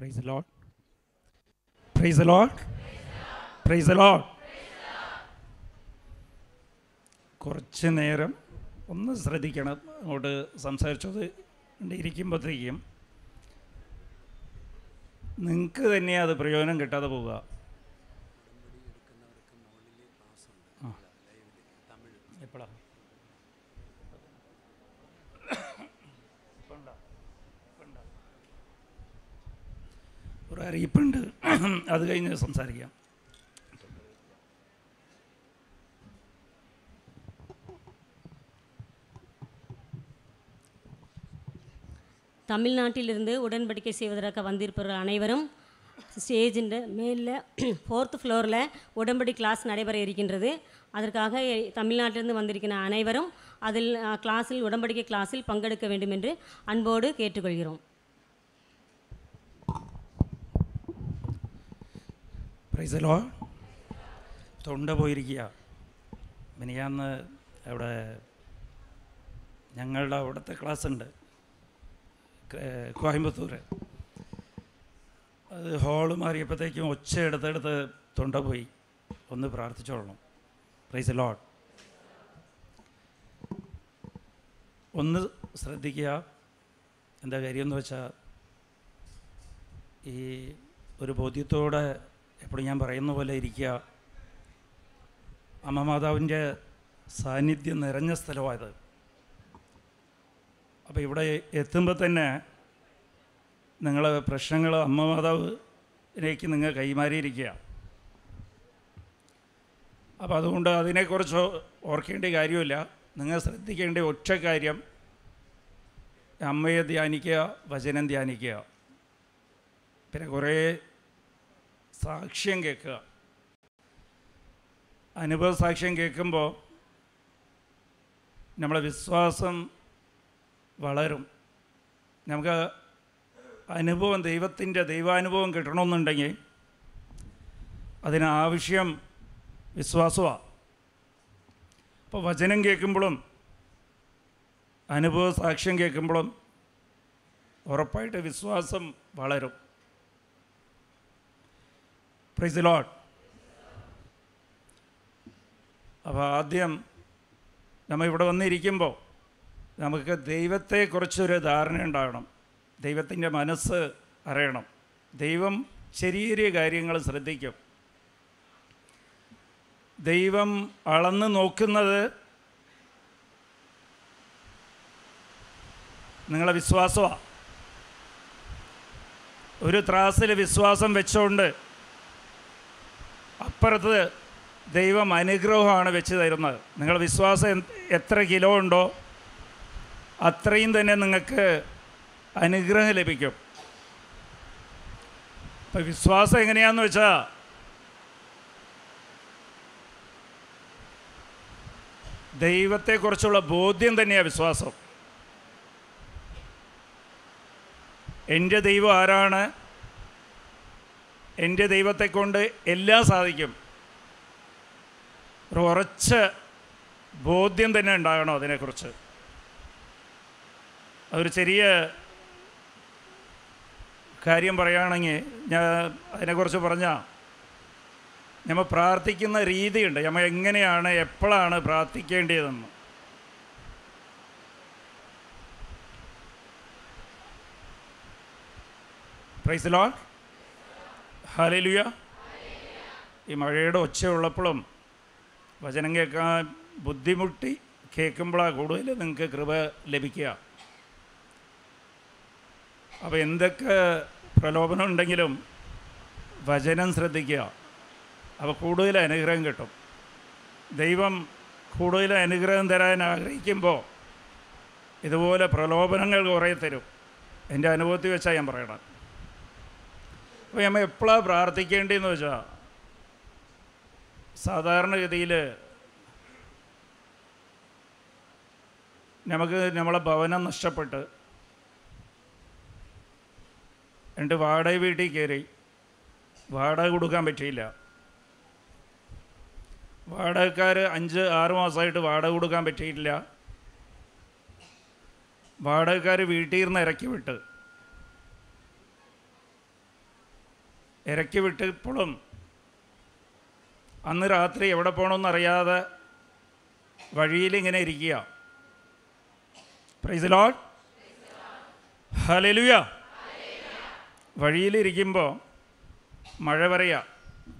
Praise lord praise lord praise lord കുറച്ച് നേരം ഒന്ന് ശ്രദ്ധിക്കണം. അങ്ങോട്ട് സംസാരിച്ചത് ഇരിക്കുമ്പോഴത്തേക്കും നിങ്ങൾക്ക് തന്നെ അത് പ്രയോജനം കിട്ടാതെ പോവുക. ഒരു അറിയിപ്പുണ്ട് അത് കഴിഞ്ഞ് സംസാരിക്കാം தமிழ்நாட்டிலிருந்து உடன்படிக்கை செய்வதற்காக வந்திருப்பவர்கள் அனைவரும் ஸ்டேஜின் மேலே ஃபோர்த் ஃப்ளோரில் உடன்படி கிளாஸ் நடைபெற இருக்கின்றது அதற்காக எ- தமிழ்நாட்டிலிருந்து வந்திருக்கிற அனைவரும் அதில் அஹ், கிளாஸில் உடன்படிக்கை கிளாஸில் பங்கெடுக்க வேண்டும் என்று அன்போடு கேட்டுக்கொள்கிறோம் പ്രൈസലോ തൊണ്ട പോയിരിക്കുക. മിനിയാന്ന് അവിടെ ഞങ്ങളുടെ അവിടുത്തെ ക്ലാസ് ഉണ്ട്. കോയമ്പത്തൂർ അത് ഹോൾ മാറിയപ്പോഴത്തേക്കും ഒച്ച എടുത്തെടുത്ത് തൊണ്ട പോയി. ഒന്ന് പ്രാർത്ഥിച്ചോളണം. പ്രൈസ് ലോഡ് ഒന്ന് ശ്രദ്ധിക്കുക. എന്താ കാര്യമെന്ന് വെച്ചാൽ ഈ ഒരു ബോധ്യത്തോടെ എപ്പോഴും ഞാൻ പറയുന്ന പോലെ ഇരിക്കുക. അമ്മ മാതാവിന്റെ സാന്നിധ്യം നിറഞ്ഞ സ്ഥലമായത്. അപ്പോൾ ഇവിടെ എത്തുമ്പോൾ തന്നെ നിങ്ങൾ പ്രശ്നങ്ങൾ അമ്മ മാതാവിലേക്ക് നിങ്ങൾ കൈമാറിയിരിക്കുക. അപ്പോൾ അതുകൊണ്ട് അതിനെക്കുറിച്ച് ഓർക്കേണ്ട കാര്യമില്ല. നിങ്ങൾ ശ്രദ്ധിക്കേണ്ട ഒറ്റ കാര്യം അമ്മയെ ധ്യാനിക്കുക വചനം ധ്യാനിക്കുക. പിന്നെ കുറേ സാക്ഷ്യം കേൾക്കുക. അനുഭവ സാക്ഷ്യം കേൾക്കുമ്പോൾ നമ്മളെ വിശ്വാസം വളരും. നമുക്ക് അനുഭവം ദൈവത്തിന്റെ ദൈവാനുഭവം കിട്ടണമെന്നുണ്ടെങ്കിൽ അതിനാവശ്യം വിശ്വാസമാണ് അപ്പോൾ വചനം കേൾക്കുമ്പോഴും അനുഭവ സാക്ഷ്യം കേൾക്കുമ്പോഴും ഉറപ്പായിട്ട് വിശ്വാസം വളരും. പ്രൈസ് ലോഡ് അപ്പോൾ ആദ്യം നമ്മൾ ഇവിടെ വന്നിരിക്കുമ്പോൾ നമുക്ക് ദൈവത്തെക്കുറിച്ചൊരു ധാരണ ഉണ്ടാകണം. ദൈവത്തിന്റെ മനസ്സ് അറിയണം. ദൈവം ചെറിയ കാര്യങ്ങൾ ശ്രദ്ധിക്കും. ദൈവം അളന്ന് നോക്കുന്നത് നിങ്ങളെ വിശ്വാസമാണ് ഒരു ത്രാസിൽ വിശ്വാസം വെച്ചുകൊണ്ട് അപ്പുറത്ത് ദൈവം അനുഗ്രഹമാണ് വെച്ച് തരുന്നത്. നിങ്ങളുടെ വിശ്വാസം എത്ര കിലോ ഉണ്ടോ അത്രയും തന്നെ നിങ്ങൾക്ക് അനുഗ്രഹം ലഭിക്കും. അപ്പം വിശ്വാസം എങ്ങനെയാണെന്ന് വെച്ചാൽ ദൈവത്തെക്കുറിച്ചുള്ള ബോധ്യം തന്നെയാണ് വിശ്വാസം. എന്റെ ദൈവം ആരാണ്? എന്റെ ദൈവത്തെ കൊണ്ട് എല്ലാം സാധിക്കും. ഒരു ഉറച്ച ബോധ്യം തന്നെ ഉണ്ടാകണം അതിനെക്കുറിച്ച്. അതൊരു ചെറിയ കാര്യം പറയുകയാണെങ്കിൽ ഞാൻ അതിനെക്കുറിച്ച് പറഞ്ഞാൽ നമ്മൾ പ്രാർത്ഥിക്കുന്ന രീതിയുണ്ട്. നമ്മൾ എങ്ങനെയാണ് എപ്പോഴാണ് പ്രാർത്ഥിക്കേണ്ടതെന്ന്. പ്രൈസ് ലോൾ ഹാലലുയ. ഈ മഴയുടെ ഒച്ച ഉള്ളപ്പോഴും വചനം കേൾക്കാൻ ബുദ്ധിമുട്ടി കേൾക്കുമ്പോഴാണ് കൂടുതൽ നിങ്ങൾക്ക് കൃപ ലഭിക്കുക. അപ്പോൾ എന്തൊക്കെ പ്രലോഭനം ഉണ്ടെങ്കിലും വചനം ശ്രദ്ധിക്കുക. അപ്പോൾ കൂടുതൽ അനുഗ്രഹം കിട്ടും. ദൈവം കൂടുതൽ അനുഗ്രഹം തരാൻ ആഗ്രഹിക്കുമ്പോൾ ഇതുപോലെ പ്രലോഭനങ്ങൾ കുറേ തരും. എന്റെ അനുഭവത്തിൽ വെച്ചാൽ ഞാൻ പറയണം അപ്പോൾ നമ്മൾ എപ്പോഴാണ് പ്രാർത്ഥിക്കേണ്ടതെന്ന് വെച്ചാൽ സാധാരണഗതിയിൽ നമുക്ക് നമ്മളെ ഭവനം നഷ്ടപ്പെട്ട് രണ്ട് വാടക വീട്ടിൽ കയറി വാടക കൊടുക്കാൻ പറ്റിയില്ല. വാടകക്കാർ അഞ്ച് ആറ് മാസമായിട്ട് വാടക കൊടുക്കാൻ പറ്റിയിട്ടില്ല വാടകക്കാർ വീട്ടിൽ നിന്ന് ഇറക്കി വിട്ട്. ഇറക്കി വിട്ടപ്പോഴും അന്ന് രാത്രി എവിടെ പോകണമെന്നറിയാതെ വഴിയിലിങ്ങനെ ഇരിക്കുക. പ്രൈസ് ലോഡ് ഹലലുയ വഴിയിലിരിക്കുമ്പോൾ മഴ പറയുക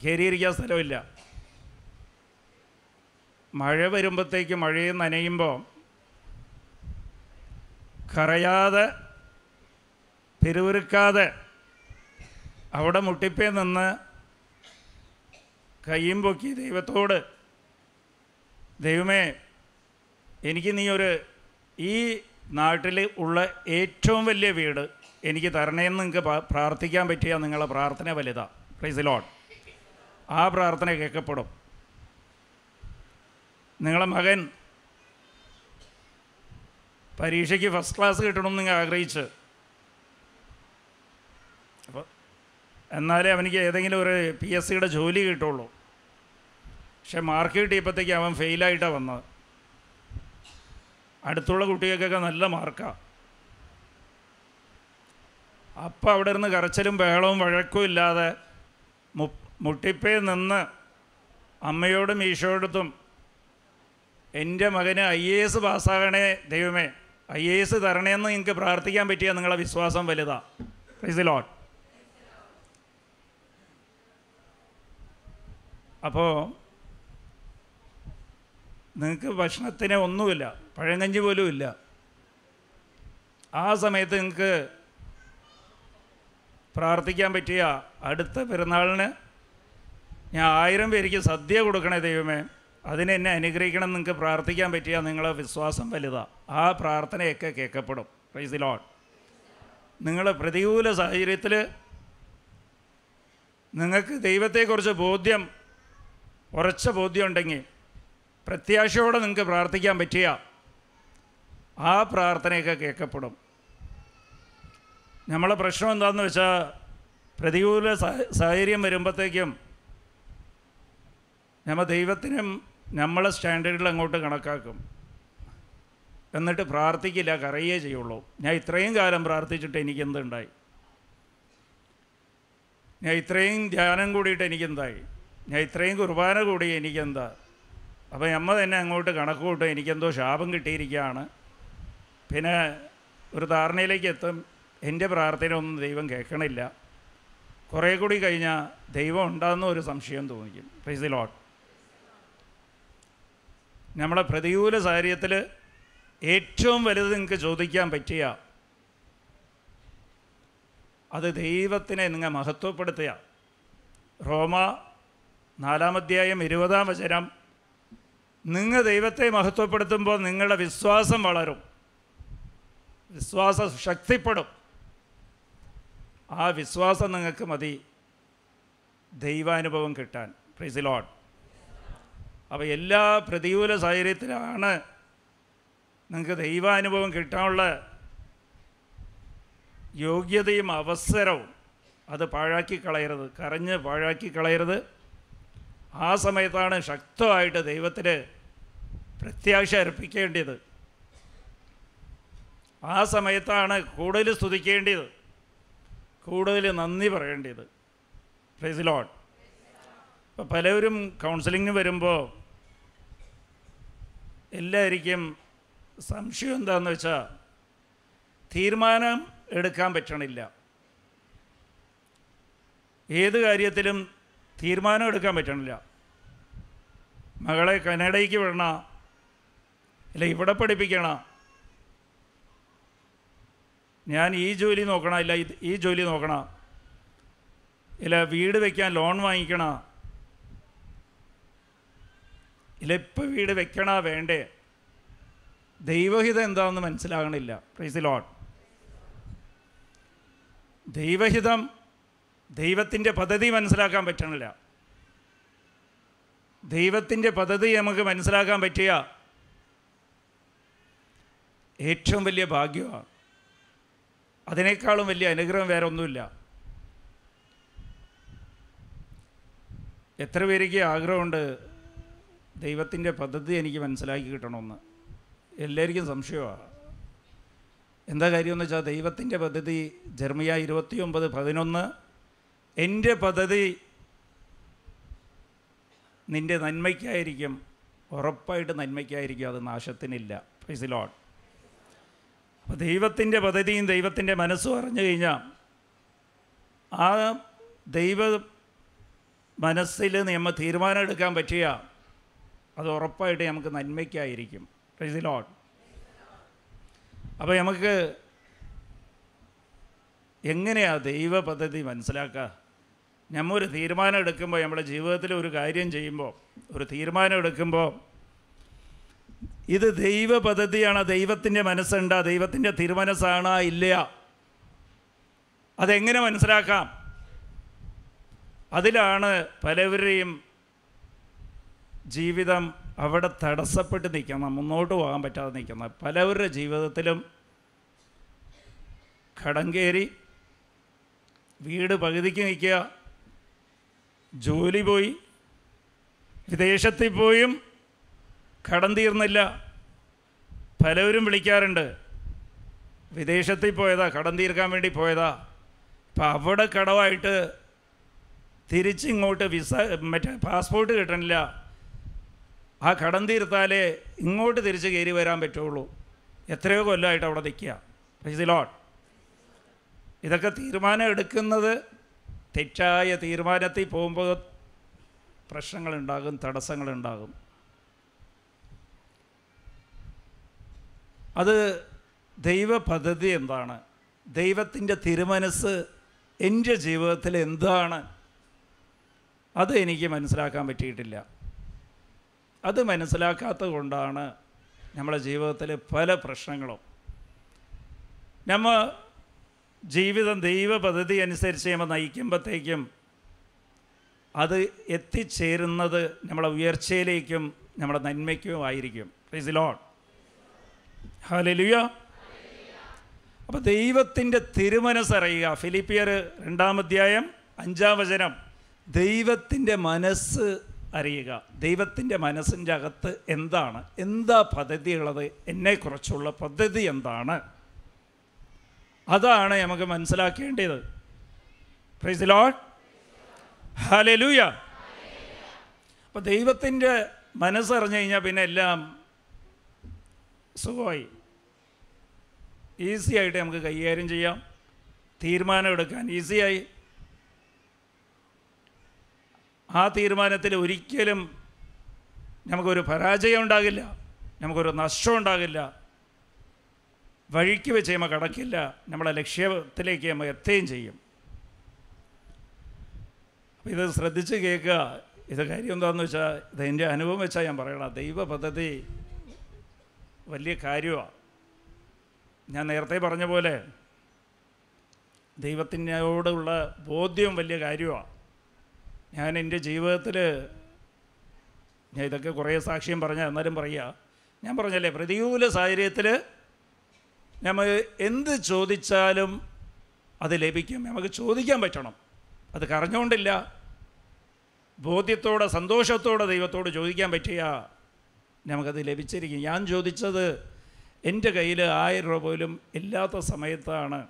കയറിയിരിക്കാൻ സ്ഥലമില്ല. മഴ വരുമ്പോഴത്തേക്ക് മഴയും നനയുമ്പോൾ കറയാതെ പിറുവിറുക്കാതെ അവിടെ മുട്ടിപ്പേ നിന്ന് കയ്യും പൊക്കി ദൈവത്തോട് ദൈവമേ എനിക്ക് നീ ഒരു ഈ നാട്ടിൽ ഉള്ള ഏറ്റവും വലിയ വീട് എനിക്ക് തരണേന്ന് നിങ്ങൾക്ക് പ്രാർത്ഥിക്കാൻ പറ്റിയ നിങ്ങളെ പ്രാർത്ഥന വലുതാ. പ്രൈസ് ലോഡ് ആ പ്രാർത്ഥന കേൾക്കപ്പെടും. നിങ്ങളെ മകൻ പരീക്ഷയ്ക്ക് ഫസ്റ്റ് ക്ലാസ് കിട്ടണമെന്ന് നിങ്ങൾ ആഗ്രഹിച്ച് എന്നാലേ അവനിക്ക് ഏതെങ്കിലും ഒരു പി എസ് സിയുടെ ജോലി കിട്ടുള്ളൂ. പക്ഷെ മാർക്ക് കിട്ടിയപ്പോഴത്തേക്ക് അവൻ ഫെയിലായിട്ടാണ് വന്നത്. അടുത്തുള്ള കുട്ടികൾക്കൊക്കെ നല്ല മാർക്കാണ് അപ്പം അവിടെ നിന്ന് കരച്ചിലും ബഹളവും വഴക്കും ഇല്ലാതെ മു മുട്ടിപ്പേ നിന്ന് അമ്മയോടും ഈശോയോടത്തും എന്റെ മകന് ഐ എ എസ് പാസ്സാകണേ ദൈവമേ ഐ എ എസ് തരണേന്ന് നിങ്ങൾക്ക് പ്രാർത്ഥിക്കാൻ പറ്റിയ നിങ്ങളെ വിശ്വാസം വലുതാണ് പ്രൈസ് ലോട്ട് അപ്പോൾ നിങ്ങൾക്ക് ഭക്ഷണത്തിന് ഒന്നുമില്ല പഴങ്കഞ്ഞി പോലും ഇല്ല. ആ സമയത്ത് നിങ്ങൾക്ക് പ്രാർത്ഥിക്കാൻ പറ്റിയ അടുത്ത പെരുന്നാളിന് ഞാൻ ആയിരം പേർക്ക് സദ്യ കൊടുക്കണേ ദൈവമേ. അതിനെന്നെ അനുഗ്രഹിക്കണം എന്ന് നിങ്ങൾക്ക് പ്രാർത്ഥിക്കാൻ പറ്റിയ നിങ്ങളെ വിശ്വാസം വലുതാ. ആ പ്രാർത്ഥനയൊക്കെ കേൾക്കപ്പെടും. പ്രൈസ് ലോഡ് നിങ്ങളെ പ്രതികൂല സാഹചര്യത്തിൽ നിങ്ങൾക്ക് ദൈവത്തെക്കുറിച്ച് ബോധ്യം ഉറച്ച ബോധ്യം ഉണ്ടെങ്കിൽ പ്രത്യാശയോടെ നിങ്ങൾക്ക് പ്രാർത്ഥിക്കാൻ പറ്റിയ ആ പ്രാർത്ഥനയൊക്കെ കേൾക്കപ്പെടും. നമ്മളെ പ്രശ്നം എന്താണെന്ന് വെച്ചാൽ പ്രതികൂല സാഹചര്യം വരുമ്പോഴത്തേക്കും നമ്മൾ ദൈവത്തിനും നമ്മളെ സ്റ്റാൻഡേർഡിൽ അങ്ങോട്ട് കണക്കാക്കും. എന്നിട്ട് പ്രാർത്ഥിക്കില്ല കറിയേ ചെയ്യുള്ളൂ. ഞാൻ ഇത്രയും കാലം പ്രാർത്ഥിച്ചിട്ട് എനിക്കെന്തുണ്ടായി? ഞാൻ ഇത്രയും ധ്യാനം കൂടിയിട്ട് എനിക്കെന്തായി? ഞാൻ ഇത്രയും കുർബാന കൂടി എനിക്കെന്താ? അപ്പോൾ അമ്മ തന്നെ അങ്ങോട്ട് കണക്ക് കൂട്ടും എനിക്കെന്തോ ശാപം കിട്ടിയിരിക്കുകയാണ്. പിന്നെ ഒരു ധാരണയിലേക്ക് എത്തും. എന്റെ പ്രാർത്ഥന ഒന്നും ദൈവം കേൾക്കണില്ല. കുറേ കൂടി കഴിഞ്ഞാൽ ദൈവം ഉണ്ടാകുന്ന ഒരു സംശയം തോന്നിക്കും. പ്രൈസ് ദി ലോട്ട് നമ്മളെ പ്രതികൂല സാഹചര്യത്തിൽ ഏറ്റവും വലുത് നിങ്ങൾക്ക് ചോദിക്കാൻ പറ്റിയ അത് ദൈവത്തിനെ നിങ്ങൾ മഹത്വപ്പെടുത്തുക. റോമ നാലാമധ്യായം ഇരുപതാം വചനം. നിങ്ങൾ ദൈവത്തെ മഹത്വപ്പെടുത്തുമ്പോൾ നിങ്ങളുടെ വിശ്വാസം വളരും. വിശ്വാസം ശക്തിപ്പെടും. ആ വിശ്വാസം നിങ്ങൾക്ക് മതി. ദൈവാനുഭവം കിട്ടാൻ. പ്രൈസ് ലോഡ് അപ്പോൾ എല്ലാ പ്രതികൂല സാഹചര്യത്തിലാണ് നിങ്ങൾക്ക് ദൈവാനുഭവം കിട്ടാനുള്ള യോഗ്യതയും അവസരവും അത് പാഴാക്കി കളയരുത്. കരഞ്ഞ് പാഴാക്കി കളയരുത്. ആ സമയത്താണ് ശക്തമായിട്ട് ദൈവത്തിന് പ്രത്യാശ അർപ്പിക്കേണ്ടത്. ആ സമയത്താണ് കൂടുതൽ സ്തുതിക്കേണ്ടത്. കൂടുതൽ നന്ദി പറയേണ്ടത്. പ്രൈസ് ലോഡ് ഇപ്പം പലരും കൗൺസിലിങ്ങിന് വരുമ്പോൾ എല്ലാവർക്കും സംശയം എന്താണെന്ന് വെച്ചാൽ തീരുമാനം എടുക്കാൻ പറ്റണില്ല. ഏത് കാര്യത്തിലും തീരുമാനം എടുക്കാൻ പറ്റണില്ല. മകളെ കനഡയ്ക്ക് വിടണ അല്ല ഇവിടെ പഠിപ്പിക്കണ ഞാൻ ഈ ജോലി നോക്കണ ഇല്ല ഈ ജോലി നോക്കണ ഇല്ല വീട് വയ്ക്കാൻ ലോൺ വാങ്ങിക്കണ ഇല്ല ഇപ്പം വീട് വെക്കണ വേണ്ടേ? ദൈവഹിതം എന്താണെന്ന് മനസ്സിലാകണില്ല. പ്രൈസ് ലോൺ ദൈവഹിതം ദൈവത്തിന്റെ പദ്ധതി മനസ്സിലാക്കാൻ പറ്റണില്ല. ദൈവത്തിന്റെ പദ്ധതി നമുക്ക് മനസ്സിലാക്കാൻ പറ്റിയ ഏറ്റവും വലിയ ഭാഗ്യമാണ്. അതിനേക്കാളും വലിയ അനുഗ്രഹം വേറെ ഒന്നുമില്ല. എത്ര പേർക്ക് ആഗ്രഹമുണ്ട് ദൈവത്തിന്റെ പദ്ധതി എനിക്ക് മനസ്സിലാക്കി കിട്ടണമെന്ന്? എല്ലാവർക്കും സംശയമാണ്. എന്താ കാര്യമെന്ന് വെച്ചാൽ ദൈവത്തിന്റെ പദ്ധതി ജർമ്മിയ ഇരുപത്തി ഒമ്പത് പതിനൊന്ന് എന്റെ പദ്ധതി നിന്റെ നന്മയ്ക്കായിരിക്കും ഉറപ്പായിട്ട് നന്മയ്ക്കായിരിക്കും അത് നാശത്തിനില്ല. ലോഡ് അപ്പോൾ ദൈവത്തിന്റെ പദ്ധതിയും ദൈവത്തിന്റെ മനസ്സും അറിഞ്ഞു കഴിഞ്ഞാൽ ആ ദൈവ മനസ്സിൽ നമ്മൾ തീരുമാനം എടുക്കാൻ പറ്റിയ അത് ഉറപ്പായിട്ട് നമുക്ക് നന്മയ്ക്കായിരിക്കും. ലോഡ് അപ്പോൾ നമുക്ക് എങ്ങനെയാണ് ദൈവ പദ്ധതി മനസ്സിലാക്കുക നമ്മൾ ഒരു തീരുമാനം എടുക്കുമ്പോൾ നമ്മുടെ ജീവിതത്തിൽ ഒരു കാര്യം ചെയ്യുമ്പോൾ ഒരു തീരുമാനം എടുക്കുമ്പോൾ ഇത് ദൈവ പദ്ധതിയാണ് ദൈവത്തിന്റെ മനസ്സുണ്ട് ദൈവത്തിന്റെ തിരുമനസ്സാണ് ഇല്ല. അതെങ്ങനെ മനസ്സിലാക്കാം? അതിലാണ് പലവരെയും ജീവിതം അവിടെ തടസ്സപ്പെട്ട് നിൽക്കണം മുന്നോട്ട് പോകാൻ പറ്റാതെ നിൽക്കുന്നത്. പലവരുടെ ജീവിതത്തിലും കടം കയറി വീട് പകുതിക്ക് നിൽക്കുക ജോലി പോയി വിദേശത്തിൽ പോയും കടം തീർന്നില്ല. പലവരും വിളിക്കാറുണ്ട് വിദേശത്തിൽ പോയതാ കടം തീർക്കാൻ വേണ്ടി പോയതാ. അപ്പം അവിടെ കടമായിട്ട് തിരിച്ചിങ്ങോട്ട് വിസ മറ്റേ പാസ്പോർട്ട് കിട്ടണില്ല. ആ കടം തീർത്താലേ ഇങ്ങോട്ട് തിരിച്ച് കയറി വരാൻ പറ്റുള്ളൂ. എത്രയോ കൊല്ലമായിട്ട് അവിടെ നിൽക്കുക. ലോട്ട് ഇതൊക്കെ തീരുമാനം എടുക്കുന്നത് തെറ്റായ തീരുമാനത്തിൽ പോകുമ്പോൾ പ്രശ്നങ്ങളുണ്ടാകും തടസ്സങ്ങളുണ്ടാകും. അത് ദൈവ പദ്ധതി എന്താണ്? ദൈവത്തിന്റെ തിരുമനസ് എന്റെ ജീവിതത്തിൽ എന്താണ്? അത് എനിക്ക് മനസ്സിലാക്കാൻ പറ്റിയിട്ടില്ല. അത് മനസ്സിലാക്കാത്തത് കൊണ്ടാണ് നമ്മുടെ ജീവിതത്തിൽ പല പ്രശ്നങ്ങളും. നമ്മൾ ജീവിതം ദൈവ പദ്ധതി അനുസരിച്ച് നമ്മൾ നയിക്കുമ്പോഴത്തേക്കും അത് എത്തിച്ചേരുന്നത് നമ്മളെ ഉയർച്ചയിലേക്കും നമ്മുടെ നന്മയ്ക്കും ആയിരിക്കും. പ്ലീസ് ലോൺ ഹാലലുയ അപ്പോൾ ദൈവത്തിന്റെ തിരുമനസ്സറിയുക ഫിലിപ്പിയർ രണ്ടാം അധ്യായം അഞ്ചാം വചനം. ദൈവത്തിന്റെ മനസ്സ് അറിയുക. ദൈവത്തിന്റെ മനസ്സിന്റെ അകത്ത് എന്താണ്? എന്താ പദ്ധതിയുള്ളത്? എന്നെക്കുറിച്ചുള്ള പദ്ധതി എന്താണ്? അതാണ് നമുക്ക് മനസ്സിലാക്കേണ്ടത്. പ്രൈസ് ഹാലലൂയ അപ്പോൾ ദൈവത്തിന്റെ മനസ്സറിഞ്ഞു കഴിഞ്ഞാൽ പിന്നെ എല്ലാം സുഖമായി. ഈസി ആയിട്ട് നമുക്ക് കൈകാര്യം ചെയ്യാം. തീരുമാനമെടുക്കാൻ ഈസിയായി ആ തീരുമാനത്തിൽ ഒരിക്കലും നമുക്കൊരു പരാജയം ഉണ്ടാകില്ല. നമുക്കൊരു നഷ്ടം ഉണ്ടാകില്ല. വഴിക്ക് വെച്ച് നമ്മൾ കടക്കില്ല. നമ്മളെ ലക്ഷ്യത്തിലേക്ക് നമ്മൾ എത്തുകയും ചെയ്യും. അപ്പോൾ ഇത് ശ്രദ്ധിച്ച് കേൾക്കുക. ഇത് കാര്യം എന്താണെന്ന് വെച്ചാൽ ഇത് എന്റെ അനുഭവം വെച്ചാൽ ഞാൻ പറയണം ദൈവ പദ്ധതി വലിയ കാര്യമാണ് ഞാൻ നേരത്തെ പറഞ്ഞ പോലെ ദൈവത്തിനോടുള്ള ബോധ്യം വലിയ കാര്യമാണ് ഞാൻ എന്റെ ജീവിതത്തിൽ ഞാൻ ഇതൊക്കെ കുറേ സാക്ഷ്യം പറഞ്ഞാൽ എന്നാലും പറയുക ഞാൻ പറഞ്ഞല്ലേ പ്രതികൂല സാഹചര്യത്തിൽ നമ്മൾ എന്ത് ചോദിച്ചാലും അത് ലഭിക്കും. നമുക്ക് ചോദിക്കാൻ പറ്റണം. അത് കറഞ്ഞുകൊണ്ടില്ല ബോധ്യത്തോടെ സന്തോഷത്തോടെ ദൈവത്തോട് ചോദിക്കാൻ പറ്റിയ നമുക്കത് ലഭിച്ചിരിക്കും. ഞാൻ ചോദിച്ചത് എന്റെ കയ്യിൽ ആയിരം രൂപ പോലും ഇല്ലാത്ത സമയത്താണ്.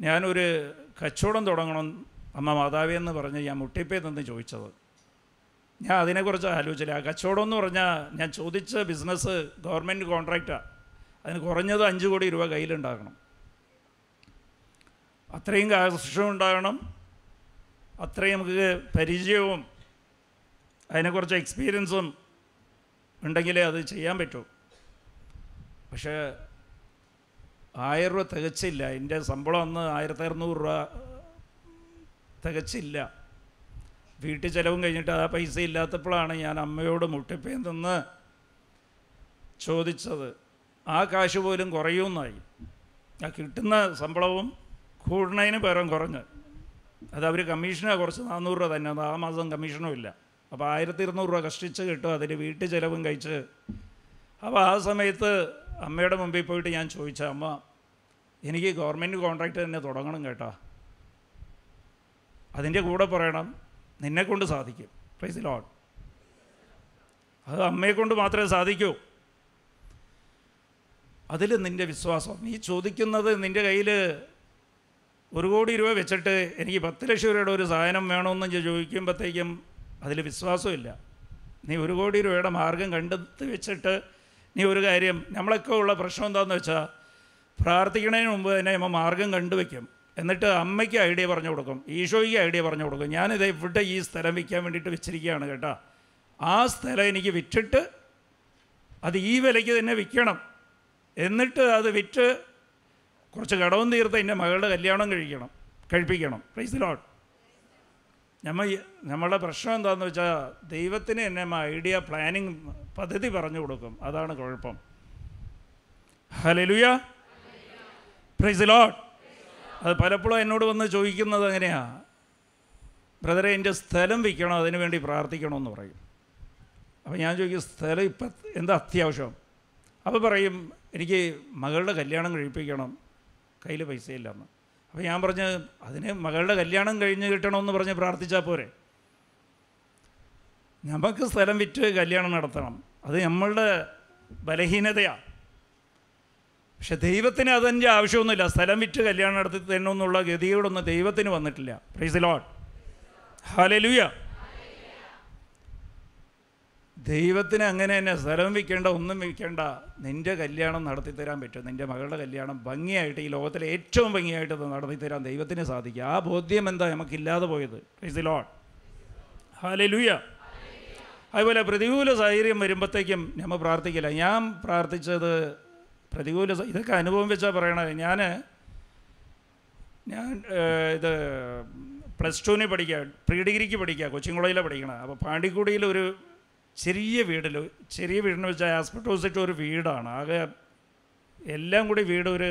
ഞാനൊരു കച്ചവടം തുടങ്ങണം അമ്മ മാതാവേ എന്ന് പറഞ്ഞ് ഞാൻ മുട്ടിപ്പേ നിന്ന് ചോദിച്ചത്. ഞാൻ അതിനെക്കുറിച്ച് ആലോചിച്ചില്ല. കച്ചവടം എന്ന് പറഞ്ഞാൽ ഞാൻ ചോദിച്ച ബിസിനസ് ഗവൺമെന്റ് കോൺട്രാക്റ്റാണ് അതിന് കുറഞ്ഞത് അഞ്ച് കോടി രൂപ കയ്യിലുണ്ടാകണം. അത്രയും കാശും ഉണ്ടാകണം. അത്രയും നമുക്ക് പരിചയവും അതിനെക്കുറിച്ച് എക്സ്പീരിയൻസും ഉണ്ടെങ്കിലേ അത് ചെയ്യാൻ പറ്റൂ. പക്ഷേ ആയിരം രൂപ തികച്ചില്ല. എന്റെ ശമ്പളം അന്ന് ആയിരത്തി അറുന്നൂറ് രൂപ തികച്ചില്ല. വീട്ടിൽ ചിലവും കഴിഞ്ഞിട്ട് ആ പൈസ ഇല്ലാത്തപ്പോഴാണ് ഞാൻ അമ്മയോട് മുട്ടിപ്പേ നിന്ന് ചോദിച്ചത്. ആ കാശ് പോലും കുറയുമെന്നായി. ആ കിട്ടുന്ന ശമ്പളവും കൂടുന്നതിന് പകരം കുറഞ്ഞ്. അത് അവർ കമ്മീഷനാണ് കുറച്ച് നാനൂറ് രൂപ തന്നെ. അത് ആ മാസം കമ്മീഷനും ഇല്ല. അപ്പോൾ ആയിരത്തി ഇരുന്നൂറ് രൂപ കഷ്ടിച്ച് കിട്ടും. അതിൽ വീട്ടു ചിലവും കഴിച്ച്. അപ്പോൾ ആ സമയത്ത് അമ്മയുടെ മുമ്പിൽ പോയിട്ട് ഞാൻ ചോദിച്ച അമ്മ എനിക്ക് ഗവൺമെന്റ് കോൺട്രാക്റ്റ് തന്നെ തുടങ്ങണം കേട്ടോ. അതിന്റെ കൂടെ പറയണം. നിന്നെക്കൊണ്ട് സാധിക്കും. Praise lord. അത് അമ്മയെ കൊണ്ട് മാത്രമേ സാധിക്കൂ. അതിൽ നിന്റെ വിശ്വാസം. നീ ചോദിക്കുന്നത് നിന്റെ കയ്യിൽ ഒരു കോടി രൂപ വെച്ചിട്ട് എനിക്ക് പത്ത് ലക്ഷം രൂപയുടെ ഒരു സാധനം വേണമെന്ന് ചോദിക്കുമ്പോഴത്തേക്കും അതിൽ വിശ്വാസമില്ല. നീ ഒരു കോടി രൂപയുടെ മാർഗം കണ്ടെത്തി വെച്ചിട്ട് നീ ഒരു കാര്യം നമ്മളൊക്കെ ഉള്ള പ്രശ്നം എന്താണെന്ന് വെച്ചാൽ പ്രാർത്ഥിക്കുന്നതിന് മുമ്പ് തന്നെ നമ്മൾ മാർഗം കണ്ടുവെക്കും എന്നിട്ട് അമ്മയ്ക്ക് ഐഡിയ പറഞ്ഞു കൊടുക്കും ഈശോയ്ക്ക് ഐഡിയ പറഞ്ഞു കൊടുക്കും. ഞാനിത് ഇവിടെ ഈ സ്ഥലം വിൽക്കാൻ വേണ്ടിയിട്ട് വെച്ചിരിക്കുകയാണ് കേട്ടോ. ആ സ്ഥലം എനിക്ക് വിറ്റിട്ട് അത് ഈ വിലയ്ക്ക് തന്നെ വിൽക്കണം. എന്നിട്ട് അത് വിറ്റ് കുറച്ച് കടവും തീർത്ത് എന്റെ മകളുടെ കല്യാണം കഴിക്കണം കഴിപ്പിക്കണം. പ്രൈസ് ലോട്ട് നമ്മൾ നമ്മളുടെ പ്രശ്നം എന്താണെന്ന് വെച്ചാൽ ദൈവത്തിന് എന്നെ ഐഡിയ പ്ലാനിങ് പദ്ധതി പറഞ്ഞു കൊടുക്കും. അതാണ് കുഴപ്പം. ഹലലുയ പ്രൈസ് ലോട്ട് അത് പലപ്പോഴും എന്നോട് വന്ന് ചോദിക്കുന്നത് എങ്ങനെയാ? ബ്രദറെ എന്റെ സ്ഥലം വിൽക്കണം അതിനു വേണ്ടി പ്രാർത്ഥിക്കണമെന്ന് പറയും. അപ്പോൾ ഞാൻ ചോദിക്കും സ്ഥലം ഇപ്പം എന്താ അത്യാവശ്യം? അപ്പോൾ പറയും എനിക്ക് മകളുടെ കല്യാണം കഴിപ്പിക്കണം കയ്യിൽ പൈസയില്ലെന്ന്. അപ്പോൾ ഞാൻ പറഞ്ഞ് അതിന് മകളുടെ കല്യാണം കഴിഞ്ഞ് കിട്ടണമെന്ന് പറഞ്ഞ് പ്രാർത്ഥിച്ചാൽ പോരെ. നമുക്ക് സ്ഥലം വിറ്റ് കല്യാണം നടത്തണം. അത് നമ്മളുടെ ബലഹീനതയാണ് പക്ഷെ ദൈവത്തിന് അതിന്റെ ആവശ്യമൊന്നുമില്ല. സ്ഥലം വിറ്റ് കല്യാണം നടത്തി തരണമെന്നുള്ള ഗതിയോടൊന്നും ദൈവത്തിന് വന്നിട്ടില്ല. പ്രൈസ് ലോഡ് ഹാലലുയ ദൈവത്തിന് അങ്ങനെ തന്നെ സ്ഥലം വിൽക്കേണ്ട ഒന്നും വിൽക്കേണ്ട നിന്റെ കല്യാണം നടത്തി തരാൻ പറ്റും. നിന്റെ മകളുടെ കല്യാണം ഭംഗിയായിട്ട് ഈ ലോകത്തിലെ ഏറ്റവും ഭംഗിയായിട്ട് നടത്തി തരാൻ ദൈവത്തിന് സാധിക്കും. ആ ബോധ്യം എന്താ? നമുക്കില്ലാതെ പോയത്. പ്രൈസ് ഹാലെ ലൂയ അതുപോലെ പ്രതികൂല സാഹചര്യം വരുമ്പോഴത്തേക്കും നമ്മൾ പ്രാർത്ഥിക്കില്ല. ഞാൻ പ്രാർത്ഥിച്ചത് പ്രതികൂല ഇതൊക്കെ അനുഭവം വെച്ചാൽ പറയണത്. ഞാൻ ഞാൻ ഇത് പ്ലസ് ടുവിന് പഠിക്കുക പ്രീ ഡിഗ്രിക്ക് പഠിക്കുക കൊച്ചിൻ കോളേജിലാണ് പഠിക്കണത്. അപ്പോൾ പാണ്ടിക്കുടിയിൽ ഒരു ചെറിയ വീടിൽ ചെറിയ വീടിന് വെച്ചാൽ ആസ്പെറ്റോസിറ്റ് ഒരു വീടാണ്. ആകെ എല്ലാം കൂടി വീട് ഒരു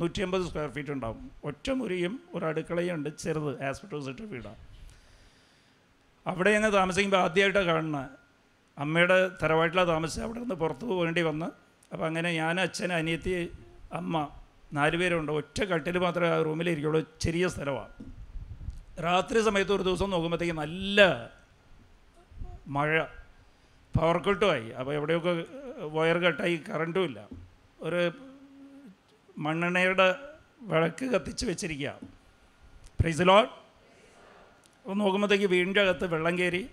നൂറ്റി അമ്പത് സ്ക്വയർ ഫീറ്റ് ഉണ്ടാവും. ഒറ്റ മുറിയും ഒരു അടുക്കളയും ഉണ്ട് ചെറുത് ആസ്പെറ്റോസിറ്റ് വീടാണ് അവിടെ ഞങ്ങൾ താമസിക്കുമ്പോൾ ആദ്യമായിട്ടാണ് കാണുന്നത് അമ്മയുടെ തറവാട്ടിലാണ് താമസിച്ചത്. അവിടെ നിന്ന് പുറത്ത് പോകേണ്ടി വന്ന്. അപ്പോൾ അങ്ങനെ ഞാൻ അച്ഛൻ അനിയത്തി അമ്മ നാല് പേരുണ്ട്. ഒറ്റ കട്ടിൽ മാത്രമേ ആ റൂമിലിരിക്കുള്ളൂ ചെറിയ സ്ഥലമാണ് രാത്രി സമയത്ത് ഒരു ദിവസം നോക്കുമ്പോഴത്തേക്ക് നല്ല മഴ. പവർ കട്ടുമായി. അപ്പോൾ എവിടെയൊക്കെ വയർ കട്ടായി കറണ്ടും ഇല്ല. ഒരു മണ്ണെണ്ണയുടെ വിളക്ക് കത്തിച്ച് വെച്ചിരിക്കുക. പ്രൈസ് അപ്പോൾ നോക്കുമ്പോഴത്തേക്ക് വീടിന്റെ അകത്ത് വെള്ളം കയറി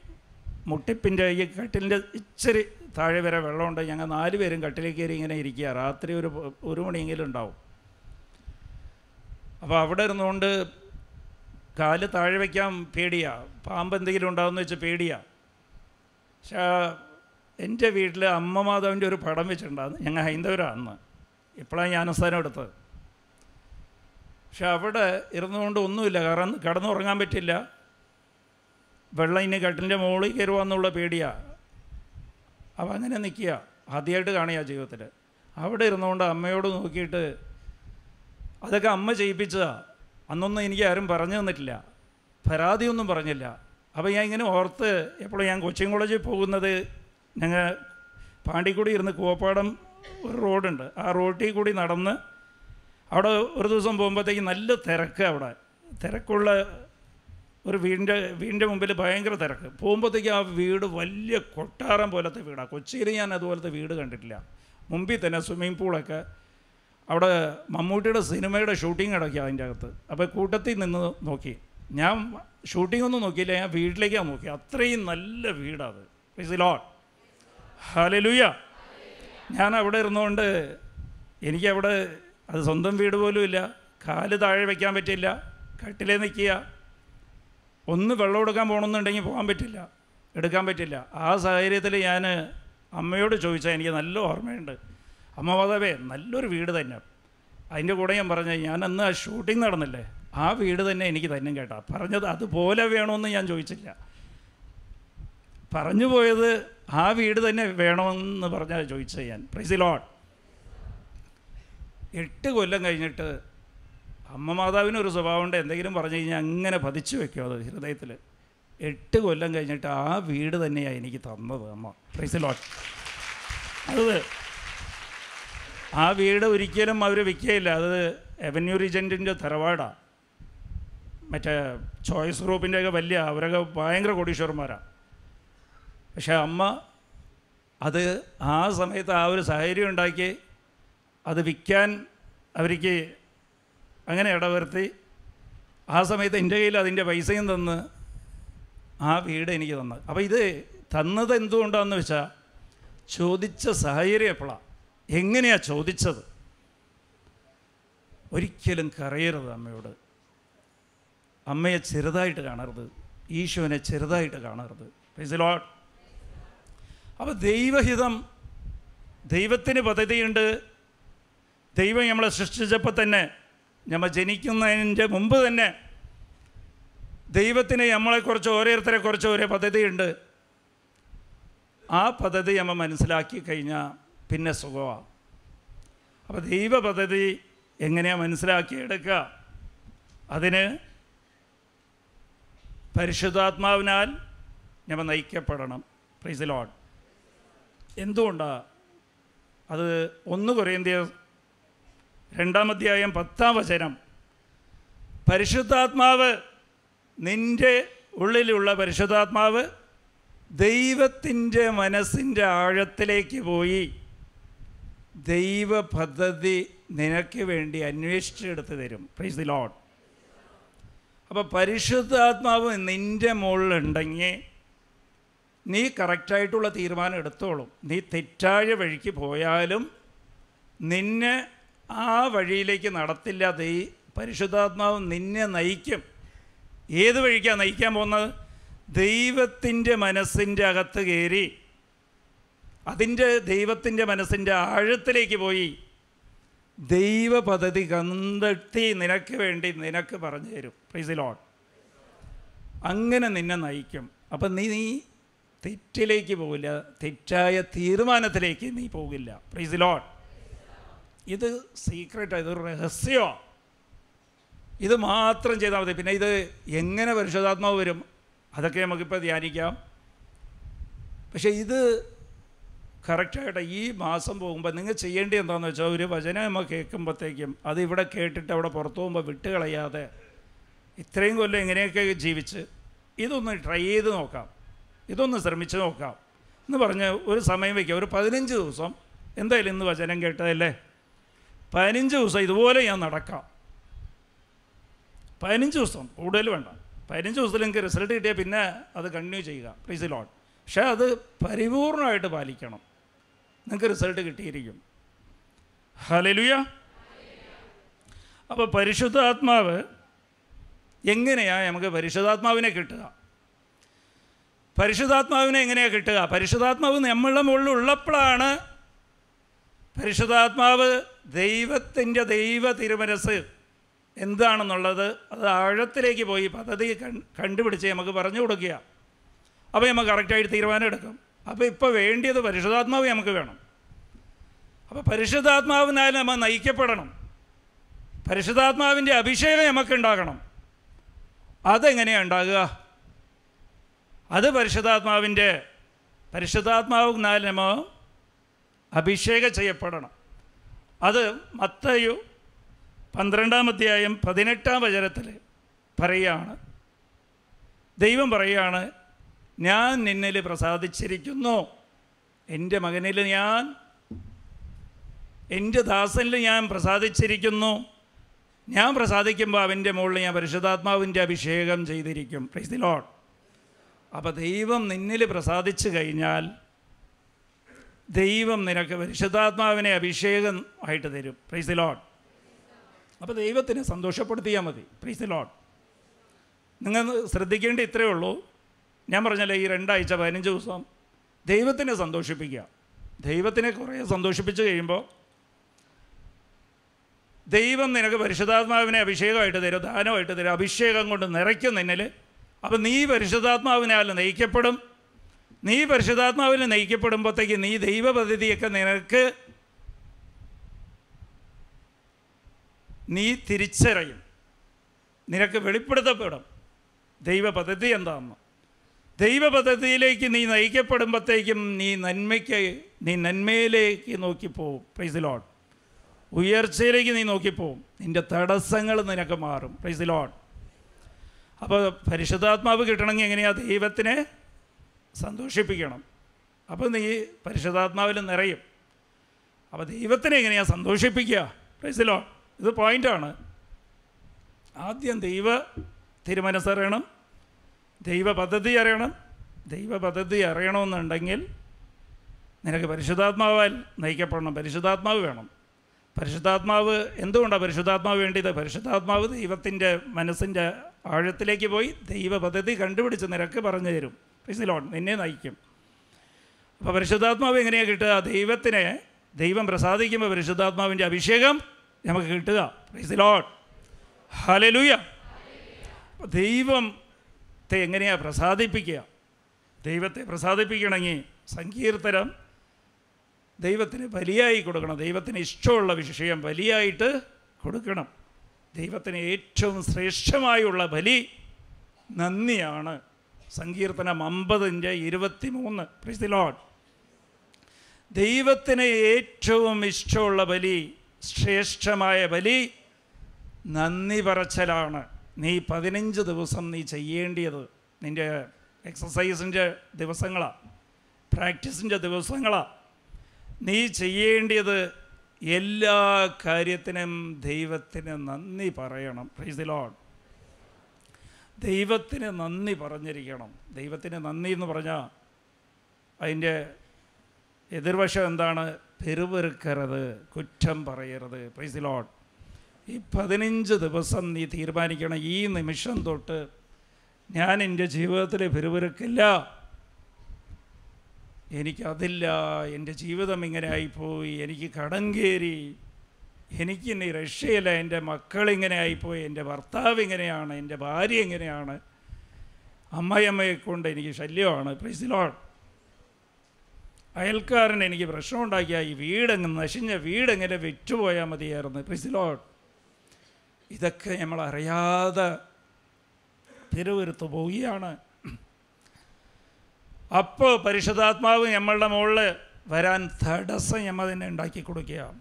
മുട്ടിപ്പിന്റെ ഈ കട്ടിലിന്റെ ഇച്ചിരി താഴെ വരെ വെള്ളമുണ്ട്. ഞങ്ങൾ നാല് പേരും കട്ടിലിൽ കയറി ഇങ്ങനെ ഇരിക്കുക. രാത്രി ഒരു ഒരു മണിയെങ്കിലും ഉണ്ടാവും. അപ്പോൾ അവിടെ ഇരുന്നുകൊണ്ട് കാൽ താഴെ വയ്ക്കാൻ പേടിയാ. പാമ്പ് എന്തെങ്കിലും ഉണ്ടാവുമെന്ന് വെച്ച് പേടിയാ. പക്ഷേ എന്റെ വീട്ടിൽ അമ്മ മാതാവിന്റെ ഒരു പടം വെച്ചിട്ടുണ്ടായിരുന്നു. ഞങ്ങൾ ഹൈന്ദവരാണെന്ന്. ഇപ്പോഴാണ് ഞാൻ അനുസ്ഥാനം എടുത്തത്. പക്ഷെ അവിടെ ഇരുന്നുകൊണ്ട് ഒന്നുമില്ല. കാരണം കടന്നുറങ്ങാൻ പറ്റില്ല. വെള്ളം ഇനി കട്ടിന്റെ മുകളിൽ കയറുവാന്നുള്ള പേടിയാ. അപ്പം അങ്ങനെ നിൽക്കുക. ആദ്യമായിട്ട് കാണുക ജീവിതത്തിൽ. അവിടെ ഇരുന്നുകൊണ്ട് അമ്മയോട് നോക്കിയിട്ട് അതൊക്കെ അമ്മ ചെയ്യിപ്പിച്ചതാ. അന്നൊന്നും എനിക്ക് ആരും പറഞ്ഞു തന്നിട്ടില്ല. പരാതിയൊന്നും പറഞ്ഞില്ല. അപ്പോൾ ഞാൻ ഇങ്ങനെ ഓർത്ത് എപ്പോഴും ഞാൻ കൊച്ചിൻ കോളേജിൽ പോകുന്നത് ഞങ്ങൾ പാണ്ടിക്കൂടി ഇരുന്ന് കൂവപ്പാടം ഒരു റോഡുണ്ട്. ആ റോട്ടിൽ കൂടി നടന്ന് അവിടെ ഒരു ദിവസം പോകുമ്പോഴത്തേക്ക് നല്ല തിരക്ക് അവിടെ. തിരക്കുള്ള ഒരു വീടിന്റെ വീടിന്റെ മുമ്പിൽ ഭയങ്കര തിരക്ക്. പോകുമ്പോഴത്തേക്ക് ആ വീട് വലിയ കൊട്ടാരം പോലത്തെ വീടാണ് കൊച്ചിയിൽ ഞാൻ അതുപോലത്തെ വീട് കണ്ടിട്ടില്ല. മുമ്പിൽ തന്നെ സ്വിമ്മിംഗ് പൂളൊക്കെ അവിടെ മമ്മൂട്ടിയുടെ സിനിമയുടെ ഷൂട്ടിംഗ് നടക്കുക അതിന്റെ അകത്ത്. അപ്പോൾ കൂട്ടത്തിൽ നിന്ന് നോക്കി. ഞാൻ ഷൂട്ടിംഗ് ഒന്നും നോക്കിയില്ല. ഞാൻ വീട്ടിലേക്കാണ് നോക്കി. അത്രയും നല്ല വീടാണ് ഇറ്റ്സ് ലോട്ട് ഹാലലുയ. ഞാൻ അവിടെ ഇരുന്നുകൊണ്ട് എനിക്കവിടെ അത് സ്വന്തം വീട് പോലും ഇല്ല. കാൽ താഴെ വയ്ക്കാൻ പറ്റില്ല. കട്ടിലേ നിൽക്കുക. ഒന്ന് വെള്ളം എടുക്കാൻ പോകണമെന്നുണ്ടെങ്കിൽ പോകാൻ പറ്റില്ല. എടുക്കാൻ പറ്റില്ല. ആ സാഹചര്യത്തിൽ ഞാൻ അമ്മയോട് ചോദിച്ചാൽ എനിക്ക് നല്ല ഓർമ്മയുണ്ട്. അമ്മ മാതാവേ നല്ലൊരു വീട് തന്നെ അതിന്റെ കൂടെ ഞാൻ പറഞ്ഞ ഞാൻ അന്ന് ആ ഷൂട്ടിംഗ് നടന്നില്ലേ? ആ വീട് തന്നെ എനിക്ക് തന്നെ കേട്ടാ. പറഞ്ഞത് അതുപോലെ വേണമെന്ന് ഞാൻ ചോദിച്ചില്ല. പറഞ്ഞു പോയത് ആ വീട് തന്നെ വേണമെന്ന് പറഞ്ഞാൽ ചോദിച്ചത് ഞാൻ. പ്രൈസ് ലോഡ് എട്ട് കൊല്ലം കഴിഞ്ഞിട്ട് അമ്മ മാതാവിനൊരു സ്വഭാവമുണ്ട്. എന്തെങ്കിലും പറഞ്ഞു കഴിഞ്ഞാൽ അങ്ങനെ പതിച്ചു വെക്കും അത് ഹൃദയത്തിൽ എട്ട് കൊല്ലം കഴിഞ്ഞിട്ട് ആ വീട് തന്നെയാണ് എനിക്ക് തന്നത് അമ്മ. പ്രൈസ് ലോട്ട് അത് ആ വീട് ഒരിക്കലും അവർ വിൽക്കുകയില്ല അത് എവന്യൂ റീജന്റിന്റെ തറവാടാണ് മറ്റേ ചോയ്സ് ഗ്രൂപ്പിന്റെയൊക്കെ വലിയ അവരൊക്കെ ഭയങ്കര കോടീശ്വരന്മാരാണ് പക്ഷേ അമ്മ അത് ആ സമയത്ത് ആ ഒരു സാഹചര്യം ഉണ്ടാക്കി അത് വിൽക്കാൻ അവർക്ക് അങ്ങനെ ഇടവരുത്തി. ആ സമയത്ത് എന്റെ കയ്യിൽ അതിന്റെ പൈസയും തന്ന് ആ വീട് എനിക്ക് തന്ന്. അപ്പോൾ ഇത് തന്നത് എന്തുകൊണ്ടാണെന്ന് വെച്ചാൽ ചോദിച്ച സാഹചര്യം എപ്പോഴാണ് എങ്ങനെയാണ് ചോദിച്ചത്? ഒരിക്കലും കരയരുത് അമ്മയോട്. അമ്മയെ ചെറുതായിട്ട് കാണരുത്. ഈശോനെ ചെറുതായിട്ട് കാണരുത്. ലോഡ് അപ്പോൾ ദൈവഹിതം ദൈവത്തിന് പദ്ധതിയുണ്ട്. ദൈവം നമ്മളെ സൃഷ്ടിച്ചപ്പോൾ തന്നെ നമ്മൾ ജനിക്കുന്നതിന്റെ മുമ്പ് തന്നെ ദൈവത്തിന് നമ്മളെക്കുറിച്ച് ഓരോരുത്തരെ കുറിച്ച് ഓരോ പദ്ധതിയുണ്ട്. ആ പദ്ധതി നമ്മൾ മനസ്സിലാക്കി കഴിഞ്ഞാൽ പിന്നെ സുഖമാണ് അപ്പോൾ ദൈവ പദ്ധതി എങ്ങനെയാണ് മനസ്സിലാക്കിയെടുക്കുക അതിന് പരിശുദ്ധാത്മാവിനാൽ നമ്മൾ നയിക്കപ്പെടണം. പ്രൈസ് ലോഡ് എന്തുകൊണ്ടാണ് അത് ഒന്ന് കുറേന്ത്യ രണ്ടാം അധ്യായം പത്താം വചനം. പരിശുദ്ധാത്മാവ് നിന്റെ ഉള്ളിലുള്ള പരിശുദ്ധാത്മാവ് ദൈവത്തിന്റെ മനസ്സിന്റെ ആഴത്തിലേക്ക് പോയി ദൈവ പദ്ധതി നിനക്ക് വേണ്ടി അന്വേഷിച്ചെടുത്ത് തരും. പ്രൈസ് ദി ലോഡ് അപ്പോൾ പരിശുദ്ധാത്മാവ് നിന്റെ മുകളിലുണ്ടെങ്കിൽ നീ കറക്റ്റായിട്ടുള്ള തീരുമാനം എടുത്തോളും. നീ തെറ്റായ വഴിക്ക് പോയാലും നിന്നെ ആ വഴിയിലേക്ക് നടത്തില്ല. ദൈ പരിശുദ്ധാത്മാവ് നിന്നെ നയിക്കും. ഏത് വഴിക്കാണ് നയിക്കാൻ പോകുന്നത്? ദൈവത്തിന്റെ മനസ്സിന്റെ അകത്ത് കയറി. അതിന്റെ ദൈവത്തിന്റെ മനസ്സിന്റെ ആഴത്തിലേക്ക് പോയി. ദൈവ പദ്ധതി കണ്ടെത്തി നിനക്ക് വേണ്ടി നിനക്ക് പറഞ്ഞു തരും. പ്രൈസ് ലോഡ് അങ്ങനെ നിന്നെ നയിക്കും. അപ്പം നീ നീ തെറ്റിലേക്ക് പോകില്ല തെറ്റായ തീരുമാനത്തിലേക്ക് നീ പോകില്ല. പ്രൈസ് ലോഡ് ഇത് സീക്രട്ടാണ് ഇതൊരു രഹസ്യമാണ് ഇത് മാത്രം ചെയ്താൽ മതി. പിന്നെ ഇത് എങ്ങനെ പരിശുദ്ധാത്മാവ് വരും? അതൊക്കെ നമുക്കിപ്പോൾ ധ്യാനിക്കാം. പക്ഷേ ഇത് കറക്റ്റായിട്ട് ഈ മാസം പോകുമ്പോൾ നിങ്ങൾ ചെയ്യേണ്ടത് എന്താണെന്ന് വെച്ചാൽ ഒരു വചനം നമ്മൾ കേൾക്കുമ്പോഴത്തേക്കും അത് ഇവിടെ കേട്ടിട്ട് അവിടെ പുറത്തു പോകുമ്പോൾ വിട്ട് കളയാതെ ഇത്രയും കൊല്ലം എങ്ങനെയൊക്കെ ജീവിച്ച് ഇതൊന്ന് ട്രൈ ചെയ്ത് നോക്കാം. ഇതൊന്ന് ശ്രമിച്ച് നോക്കാം. എന്ന് പറഞ്ഞ് ഒരു സമയം വയ്ക്കുക ഒരു പതിനഞ്ച് ദിവസം. എന്തായാലും ഇന്ന് വചനം കേട്ടതല്ലേ? പതിനഞ്ച് ദിവസം ഇതുപോലെ ഞാൻ നടക്കാം. പതിനഞ്ച് ദിവസം. കൂടുതൽ വേണ്ട. പതിനഞ്ച് ദിവസത്തിൽ എനിക്ക് റിസൾട്ട് കിട്ടിയാൽ പിന്നെ അത് കണ്ടിന്യൂ ചെയ്യുക. പ്ലീസ് ലോൺ പക്ഷേ അത് പരിപൂർണമായിട്ട് പാലിക്കണം. നിങ്ങൾക്ക് റിസൾട്ട് കിട്ടിയിരിക്കും. ഹലലുയ അപ്പോൾ പരിശുദ്ധാത്മാവ് എങ്ങനെയാണ് നമുക്ക് പരിശുദ്ധാത്മാവിനെ കിട്ടുക? പരിശുദ്ധാത്മാവിനെ എങ്ങനെയാണ് കിട്ടുക? പരിശുദ്ധാത്മാവ് നമ്മളുടെ മുകളിൽ ഉള്ളപ്പോഴാണ് പരിശുദ്ധാത്മാവ് ദൈവത്തിന്റെ ദൈവ തിരുമനസ് എന്താണെന്നുള്ളത് അത് ആഴത്തിലേക്ക് പോയി പദ്ധതി കണ്ടുപിടിച്ച് നമുക്ക് പറഞ്ഞു കൊടുക്കുക. അപ്പോൾ നമുക്ക് കറക്റ്റായിട്ട് തീരുമാനം എടുക്കും. അപ്പോൾ ഇപ്പോൾ വേണ്ടിയത് പരിശുദ്ധാത്മാവ് നമുക്ക് വേണം. അപ്പോൾ പരിശുദ്ധാത്മാവിനാൽ നമ്മൾ നയിക്കപ്പെടണം. പരിശുദ്ധാത്മാവിന്റെ അഭിഷേകം നമുക്ക് ഉണ്ടാകണം. അതെങ്ങനെയാണ് ഉണ്ടാകുക? അത് പരിശുദ്ധാത്മാവിന്റെ പരിശുദ്ധാത്മാവ് നാലിനോ അഭിഷേകം ചെയ്യപ്പെടണം. അത് മത്തയു പന്ത്രണ്ടാം അധ്യായം പതിനെട്ടാം വചനത്തിൽ പറയുകയാണ് ദൈവം പറയുകയാണ് ഞാൻ നിന്നിൽ പ്രസാദിച്ചിരിക്കുന്നു. എന്റെ മകനിൽ ഞാൻ എന്റെ ദാസനിൽ ഞാൻ പ്രസാദിച്ചിരിക്കുന്നു. ഞാൻ പ്രസാദിക്കുമ്പോൾ അവന്റെ മുകളിൽ ഞാൻ പരിശുദ്ധാത്മാവിന്റെ അഭിഷേകം ചെയ്തിരിക്കും. പ്രൈസ് ദി ലോഡ് അപ്പോൾ ദൈവം നിന്നിൽ പ്രസാദിച്ചു കഴിഞ്ഞാൽ ദൈവം നിനക്ക് പരിശുദ്ധാത്മാവിനെ അഭിഷേകം ആയിട്ട് തരും. പ്രൈസ് ലോഡ് അപ്പോൾ ദൈവത്തിനെ സന്തോഷപ്പെടുത്തിയാൽ മതി. പ്രൈസ് ലോഡ് നിങ്ങൾ ശ്രദ്ധിക്കേണ്ട ഇത്രയേ ഉള്ളൂ. ഞാൻ പറഞ്ഞല്ലേ ഈ രണ്ടാഴ്ച പതിനഞ്ച് ദിവസം ദൈവത്തിനെ സന്തോഷിപ്പിക്കുക. ദൈവത്തിനെ കുറേ സന്തോഷിപ്പിച്ച് കഴിയുമ്പോൾ ദൈവം നിനക്ക് പരിശുദ്ധാത്മാവിനെ അഭിഷേകമായിട്ട് തരും ദാനമായിട്ട് തരും അഭിഷേകം കൊണ്ട് നിറയ്ക്കും നിന്നിൽ. അപ്പം നീ പരിശുദ്ധാത്മാവിനാൽ നയിക്കപ്പെടും? നീ പരിശുദ്ധാത്മാവിൽ നയിക്കപ്പെടുമ്പോഴത്തേക്ക് നീ ദൈവ പദ്ധതിയൊക്കെ നിനക്ക് നീ തിരിച്ചറിയും. നിനക്ക് വെളിപ്പെടുത്തപ്പെടും. ദൈവ പദ്ധതി എന്താണെന്ന് ദൈവ പദ്ധതിയിലേക്ക് നീ നയിക്കപ്പെടുമ്പോഴത്തേക്കും നീ നന്മയ്ക്ക് നീ നന്മയിലേക്ക് നോക്കിപ്പോവും പ്രൈസ് ലോഡ് ഉയർച്ചയിലേക്ക് നീ നോക്കിപ്പോവും നിന്റെ തടസ്സങ്ങൾ നിനക്ക് മാറും. പ്രൈസ് ലോഡ് അപ്പോൾ പരിശുദ്ധാത്മാവ് കിട്ടണമെങ്കിൽ എങ്ങനെയാണ് ദൈവത്തിനെ സന്തോഷിപ്പിക്കണം? അപ്പോൾ നീ പരിശുദ്ധാത്മാവിൽ നിറയും. അപ്പോൾ ദൈവത്തിനെ എങ്ങനെയാണ് സന്തോഷിപ്പിക്കുക? പ്രൈസിലോ ഇത് പോയിന്റാണ് ആദ്യം ദൈവ തിരുമനസ്സറിയണം ദൈവ പദ്ധതി അറിയണം ദൈവ പദ്ധതി അറിയണമെന്നുണ്ടെങ്കിൽ നിനക്ക് പരിശുദ്ധാത്മാവാൽ നയിക്കപ്പെടണം. പരിശുദ്ധാത്മാവ് വേണം. പരിശുദ്ധാത്മാവ് എന്തുകൊണ്ടാണ് പരിശുദ്ധാത്മാവ് വേണ്ടിയത്? പരിശുദ്ധാത്മാവ് ദൈവത്തിന്റെ മനസ്സിന്റെ ആഴത്തിലേക്ക് പോയി ദൈവ പദ്ധതി കണ്ടുപിടിച്ച് നിരക്ക് പറഞ്ഞു തരും. പ്രിസിലോൺ നിന്നെ നയിക്കും. അപ്പോൾ പരിശുദ്ധാത്മാവ് എങ്ങനെയാണ് കിട്ടുക? ദൈവത്തിനെ ദൈവം പ്രസാദിക്കുമ്പോൾ പരിശുദ്ധാത്മാവിന്റെ അഭിഷേകം നമുക്ക് കിട്ടുക. പ്രിസിലോൺ ഹലലൂയ ദൈവത്തെ എങ്ങനെയാണ് പ്രസാദിപ്പിക്കുക? ദൈവത്തെ പ്രസാദിപ്പിക്കണമെങ്കിൽ സങ്കീർത്തനം ദൈവത്തിന് ബലിയായി കൊടുക്കണം. ദൈവത്തിന് ഇഷ്ടമുള്ള വിഷയം ബലിയായിട്ട് കൊടുക്കണം. ദൈവത്തിന് ഏറ്റവും ശ്രേഷ്ഠമായുള്ള ബലി നന്ദിയാണ്. സങ്കീർത്തനം അമ്പതിന്റെ ഇരുപത്തി മൂന്ന് പ്രിസിലോട്ട് ദൈവത്തിന് ഏറ്റവും ഇഷ്ടമുള്ള ബലി ശ്രേഷ്ഠമായ ബലി നന്ദി പറച്ചലാണ്. നീ പതിനഞ്ച് ദിവസം നീ ചെയ്യേണ്ടിയത് നിന്റെ എക്സസൈസിന്റെ ദിവസങ്ങളാണ് പ്രാക്ടീസിന്റെ ദിവസങ്ങളാണ് നീ ചെയ്യേണ്ടത് എല്ലാ കാര്യത്തിനും ദൈവത്തിന് നന്ദി പറയണം. പ്രൈസ് ദി ലോഡ് ദൈവത്തിന് നന്ദി പറഞ്ഞിരിക്കണം. ദൈവത്തിന് നന്ദി എന്ന് പറഞ്ഞാൽ അതിന്റെ എതിർവശം എന്താണ്? പെരുവെറുക്കരുത് കുറ്റം പറയരുത്. പ്രൈസ് ദി ലോഡ് ഈ പതിനഞ്ച് ദിവസം നീ തീരുമാനിക്കണം ഈ നിമിഷം തൊട്ട് ഞാൻ എന്റെ ജീവിതത്തിൽ പെരുവെറുക്കില്ല. എനിക്കതില്ല എന്റെ ജീവിതം ഇങ്ങനെ ആയിപ്പോയി എനിക്ക് കടം കയറി എനിക്ക് രക്ഷയില്ല എന്റെ മക്കളിങ്ങനെ ആയിപ്പോയി എന്റെ ഭർത്താവ് ഇങ്ങനെയാണ് എന്റെ ഭാര്യ എങ്ങനെയാണ് അമ്മയമ്മയെ കൊണ്ട് എനിക്ക് ശല്യമാണ് പ്രിസിലോൺ അയൽക്കാരൻ എനിക്ക് പ്രശ്നം പ്രശ്നമുണ്ടാക്കിയ ഈ വീടങ്ങ് നശിഞ്ഞ വീടെങ്ങനെ വിറ്റുപോയാൽ മതിയായിരുന്നു പ്രിസിലോൺ ഇതൊക്കെ നമ്മൾ അറിയാതെ തിരുവരുത്ത് പോവുകയാണ്. അപ്പോൾ പരിശുദ്ധാത്മാവ് നമ്മളുടെ മുകളിൽ വരാൻ തടസ്സം നമ്മൾ തന്നെ ഉണ്ടാക്കി കൊടുക്കുക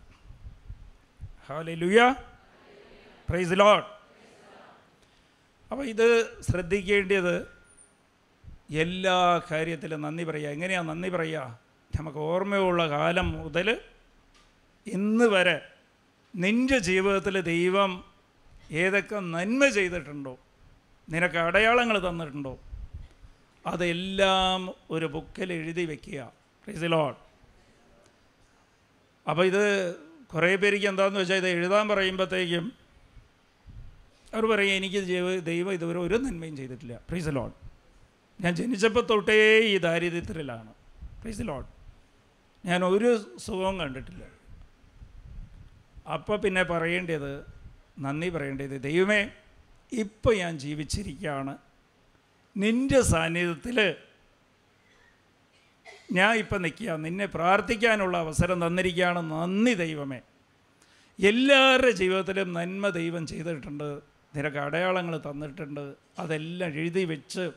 ഹാലലുയ പ്രൈസ് ലോഡ് അപ്പോൾ ഇത് ശ്രദ്ധിക്കേണ്ടത് എല്ലാ കാര്യത്തിലും നന്ദി പറയുക. എങ്ങനെയാണ് നന്ദി പറയുക? നമുക്ക് ഓർമ്മയുള്ള കാലം മുതൽ ഇന്ന് വരെ നിന്റെ ജീവിതത്തിൽ ദൈവം ഏതൊക്കെ നന്മ ചെയ്തിട്ടുണ്ടോ? നിനക്ക് അടയാളങ്ങൾ തന്നിട്ടുണ്ടോ? അതെല്ലാം ഒരു ബുക്കിൽ എഴുതി വെക്കുക. പ്രൈസ് ദി ലോർഡ് അപ്പോൾ ഇത് കുറേ പേർക്ക് എന്താണെന്ന് വെച്ചാൽ ഇത് എഴുതാൻ പറയുമ്പോഴത്തേക്കും അവർ പറയും എനിക്ക് ദൈവം ഇതുവരെ ഒരു നന്മയും ചെയ്തിട്ടില്ല. പ്ലീസ് ലോഡ് ഞാൻ ജനിച്ചപ്പോൾ തൊട്ടേ ഈ ദാരിദ്ര്യത്തിലാണ്. പ്ലീസ് ലോഡ് ഞാൻ ഒരു സുഖവും കണ്ടിട്ടില്ല. അപ്പോൾ പിന്നെ പറയേണ്ടത് നന്ദി പറയേണ്ടത് ദൈവമേ ഇപ്പോൾ ഞാൻ ജീവിച്ചിരിക്കുകയാണ്. നിന്റെ സാന്നിധ്യത്തിൽ ഞാൻ ഇപ്പം നിൽക്കുക. നിന്നെ പ്രാർത്ഥിക്കാനുള്ള അവസരം തന്നിരിക്കുകയാണ്. നന്ദി ദൈവമേ. എല്ലാവരുടെ ജീവിതത്തിലും നന്മ ദൈവം ചെയ്തിട്ടുണ്ട്. നിനക്ക് അടയാളങ്ങൾ തന്നിട്ടുണ്ട്. അതെല്ലാം എഴുതി വെച്ച്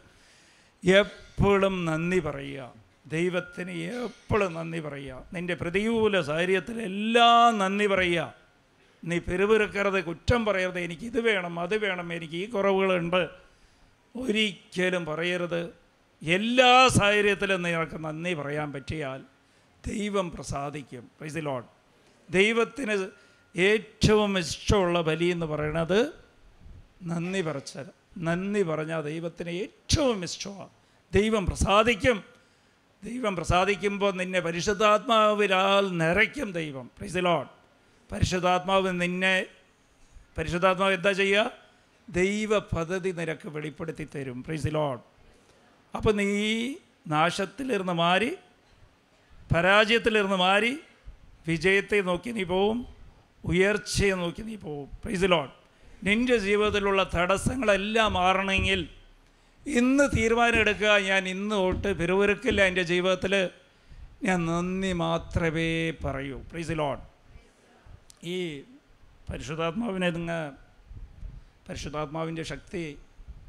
എപ്പോഴും നന്ദി പറയുക. ദൈവത്തിന് എപ്പോഴും നന്ദി പറയുക. നിന്റെ പ്രതികൂല സാഹചര്യത്തിലെല്ലാം നന്ദി പറയുക. നീ പെരുവിറുക്കരുത് കുറ്റം പറയരുത്. എനിക്ക് ഇത് വേണം അത് വേണം. എനിക്ക് ഈ കുറവുകളുണ്ട്. ഒരിക്കലും പറയരുത്. എല്ലാ സാഹചര്യത്തിലും നിങ്ങൾക്ക് നന്ദി പറയാൻ പറ്റിയാൽ ദൈവം പ്രസാദിക്കും. പ്രൈസ് ലോഡ് ദൈവത്തിന് ഏറ്റവും ഇഷ്ടമുള്ള ബലി എന്ന് പറയുന്നത് നന്ദി പറച്ച നന്ദി പറഞ്ഞാൽ ദൈവത്തിന് ഏറ്റവും ഇഷ്ടമാണ്. ദൈവം പ്രസാദിക്കും. ദൈവം പ്രസാദിക്കുമ്പോൾ നിന്നെ പരിശുദ്ധാത്മാവിലാൽ നിറയ്ക്കും ദൈവം. പ്രൈസ് ലോഡ് പരിശുദ്ധാത്മാവ് നിന്നെ പരിശുദ്ധാത്മാവ് എന്താ ചെയ്യുക? ദൈവ പദ്ധതി നിനക്ക് വെളിപ്പെടുത്തി തരും. പ്രൈസ് ലോഡ് അപ്പോൾ നീ നാശത്തിലിരുന്ന് മാറി പരാജയത്തിലിരുന്ന് മാറി വിജയത്തെ നോക്കി നീ പോവും ഉയർച്ചയെ നോക്കി നീ പോവും. പ്രൈസ് ലോഡ് നിന്റെ ജീവിതത്തിലുള്ള തടസ്സങ്ങളെല്ലാം മാറണമെങ്കിൽ ഇന്ന് തീരുമാനമെടുക്കുക ഞാൻ ഇന്ന് തൊട്ട് പെരുവിറുക്കില്ല എന്റെ ജീവിതത്തിൽ. ഞാൻ നന്ദി മാത്രമേ പറയൂ. പ്ലീസ് ലോഡ് ഈ പരിശുദ്ധാത്മാവിനെ നിങ്ങൾ പരിശുദ്ധാത്മാവിന്റെ ശക്തി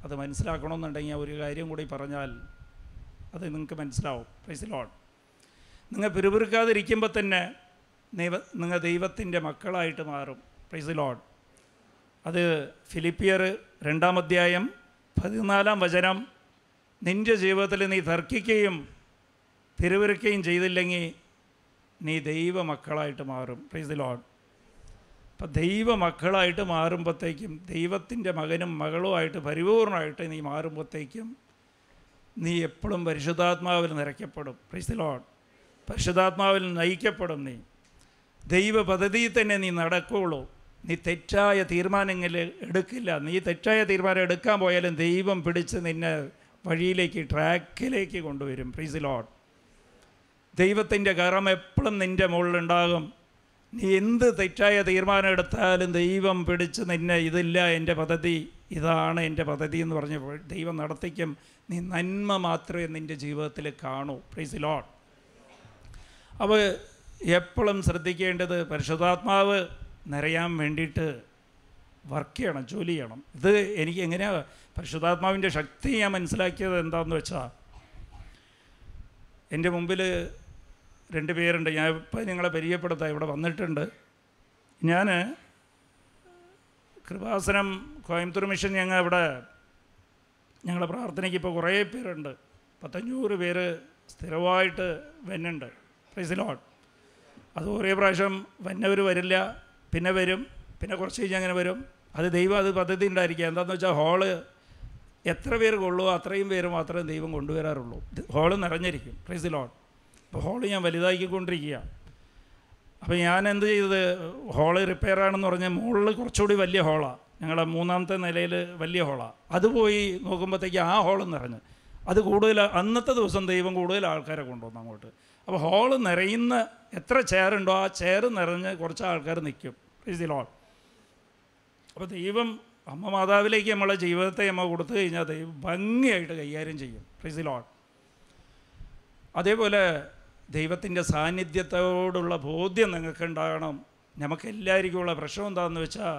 അത് മനസ്സിലാക്കണമെന്നുണ്ടെങ്കിൽ ഒരു കാര്യം കൂടി പറഞ്ഞാൽ അത് നിങ്ങൾക്ക് മനസ്സിലാവും. പ്രൈസ് ലോഡ് നിങ്ങൾ പിറുപിറുക്കാതിരിക്കുമ്പോൾ തന്നെ ദൈവ നിങ്ങൾ ദൈവത്തിന്റെ മക്കളായിട്ട് മാറും. പ്രൈസ് ലോഡ് അത് ഫിലിപ്പിയർ രണ്ടാം അധ്യായം പതിനാലാം വചനം നിന്റെ ജീവിതത്തിൽ നീ തർക്കിക്കുകയും പിറുപിറുക്കുകയും ചെയ്തില്ലെങ്കിൽ നീ ദൈവ മക്കളായിട്ട് മാറും പ്രൈസ് ലോഡ് അപ്പം ദൈവ മക്കളായിട്ട് മാറുമ്പോഴത്തേക്കും ദൈവത്തിന്റെ മകനും മകളുമായിട്ട് പരിപൂർണമായിട്ട് നീ മാറുമ്പോഴത്തേക്കും നീ എപ്പോഴും പരിശുദ്ധാത്മാവിൽ നിറയ്ക്കപ്പെടും. പ്രിസിലോൺ പരിശുദ്ധാത്മാവിൽ നയിക്കപ്പെടും നീ. ദൈവ പദ്ധതിയിൽ തന്നെ നീ നടക്കുകയുള്ളൂ നീ തെറ്റായ തീരുമാനങ്ങൾ എടുക്കില്ല. നീ തെറ്റായ തീരുമാനം എടുക്കാൻ പോയാലും ദൈവം പിടിച്ച് നിന്നെ വഴിയിലേക്ക് ട്രാക്കിലേക്ക് കൊണ്ടുവരും. പ്രിസിലോൺ ദൈവത്തിന്റെ കറം എപ്പോഴും നിന്റെ മുകളിലുണ്ടാകും നീ എന്ത് തെറ്റായ തീരുമാനം എടുത്താലും ദൈവം പിടിച്ച് നിന്നെ ഇതില്ല എന്റെ പദ്ധതി ഇതാണ് എന്റെ പദ്ധതി എന്ന് പറഞ്ഞപ്പോൾ ദൈവം നടത്തിക്കും. നീ നന്മ മാത്രമേ നിന്റെ ജീവിതത്തിൽ കാണൂ. പ്ലീസ് ലോൺ അപ്പോൾ എപ്പോഴും ശ്രദ്ധിക്കേണ്ടത് പരിശുദ്ധാത്മാവ് നിറയാൻ വേണ്ടിയിട്ട് വർക്ക് ചെയ്യണം ജോലി ചെയ്യണം. ഇത് എനിക്ക് എങ്ങനെയാണ് പരിശുദ്ധാത്മാവിന്റെ ശക്തി ഞാൻ മനസ്സിലാക്കിയത് എന്താണെന്ന് വെച്ചാൽ എന്റെ മുമ്പിൽ രണ്ട് പേരുണ്ട്. ഞാൻ ഇപ്പം നിങ്ങളെ പരിചയപ്പെടുത്താം ഇവിടെ വന്നിട്ടുണ്ട്. ഞാൻ കൃപാസനം കോയമ്പത്തൂർ മിഷൻ ഞങ്ങൾ ഇവിടെ ഞങ്ങളെ പ്രാർത്ഥനയ്ക്ക് ഇപ്പോൾ കുറേ പേരുണ്ട്. പത്തഞ്ഞൂറ് പേര് സ്ഥിരമായിട്ട് വരുന്നുണ്ട്. പ്രൈസിലോട്ട് അത് ഒരേ പ്രാവശ്യം വന്നവർ വരില്ല. പിന്നെ വരും. പിന്നെ കുറച്ച് കഴിഞ്ഞ് അങ്ങനെ വരും. അത് ദൈവം അത് പദ്ധതി ഉണ്ടായിരിക്കുക. എന്താണെന്ന് വെച്ചാൽ ഹോൾ എത്ര പേർ കൊള്ളുമോ അത്രയും പേര് മാത്രമേ ദൈവം കൊണ്ടുവരാറുള്ളൂ. ഹോൾ നിറഞ്ഞിരിക്കും. പ്രൈസ് ലോട്ട് അപ്പോൾ ഹോൾ ഞാൻ വലുതാക്കിക്കൊണ്ടിരിക്കുകയാണ് അപ്പോൾ ഞാൻ എന്ത് ചെയ്തത്? ഹോൾ റിപ്പയർ ആണെന്ന് പറഞ്ഞാൽ മുകളിൽ കുറച്ചുകൂടി വലിയ ഹോളാണ് ഞങ്ങളുടെ മൂന്നാമത്തെ നിലയിൽ വലിയ ഹോളാണ് അത് പോയി നോക്കുമ്പോഴത്തേക്ക് ആ ഹോൾ നിറഞ്ഞ്. അത് കൂടുതൽ അന്നത്തെ ദിവസം ദൈവം കൂടുതൽ ആൾക്കാരെ കൊണ്ടുവന്നു അങ്ങോട്ട്. അപ്പോൾ ഹോൾ നിറയുന്ന എത്ര ചെയറുണ്ടോ ആ ചെയർ നിറഞ്ഞ് കുറച്ച് ആൾക്കാർ നിൽക്കും ഇസ് ദി ലോൾ അപ്പോൾ ദൈവം അമ്മ മാതാവിലേക്ക് നമ്മളെ ജീവിതത്തെ നമ്മൾ കൊടുത്തു കഴിഞ്ഞാൽ ദൈവം ഭംഗിയായിട്ട് കൈകാര്യം ചെയ്യും. പ്ലീസ് ദി ലോൾ അതേപോലെ ദൈവത്തിന്റെ സാന്നിധ്യത്തോടുള്ള ബോധ്യം നിങ്ങൾക്ക് ഉണ്ടാകണം നമുക്ക് എല്ലാവർക്കും ഉള്ള പ്രശ്നം എന്താണെന്ന് വെച്ചാൽ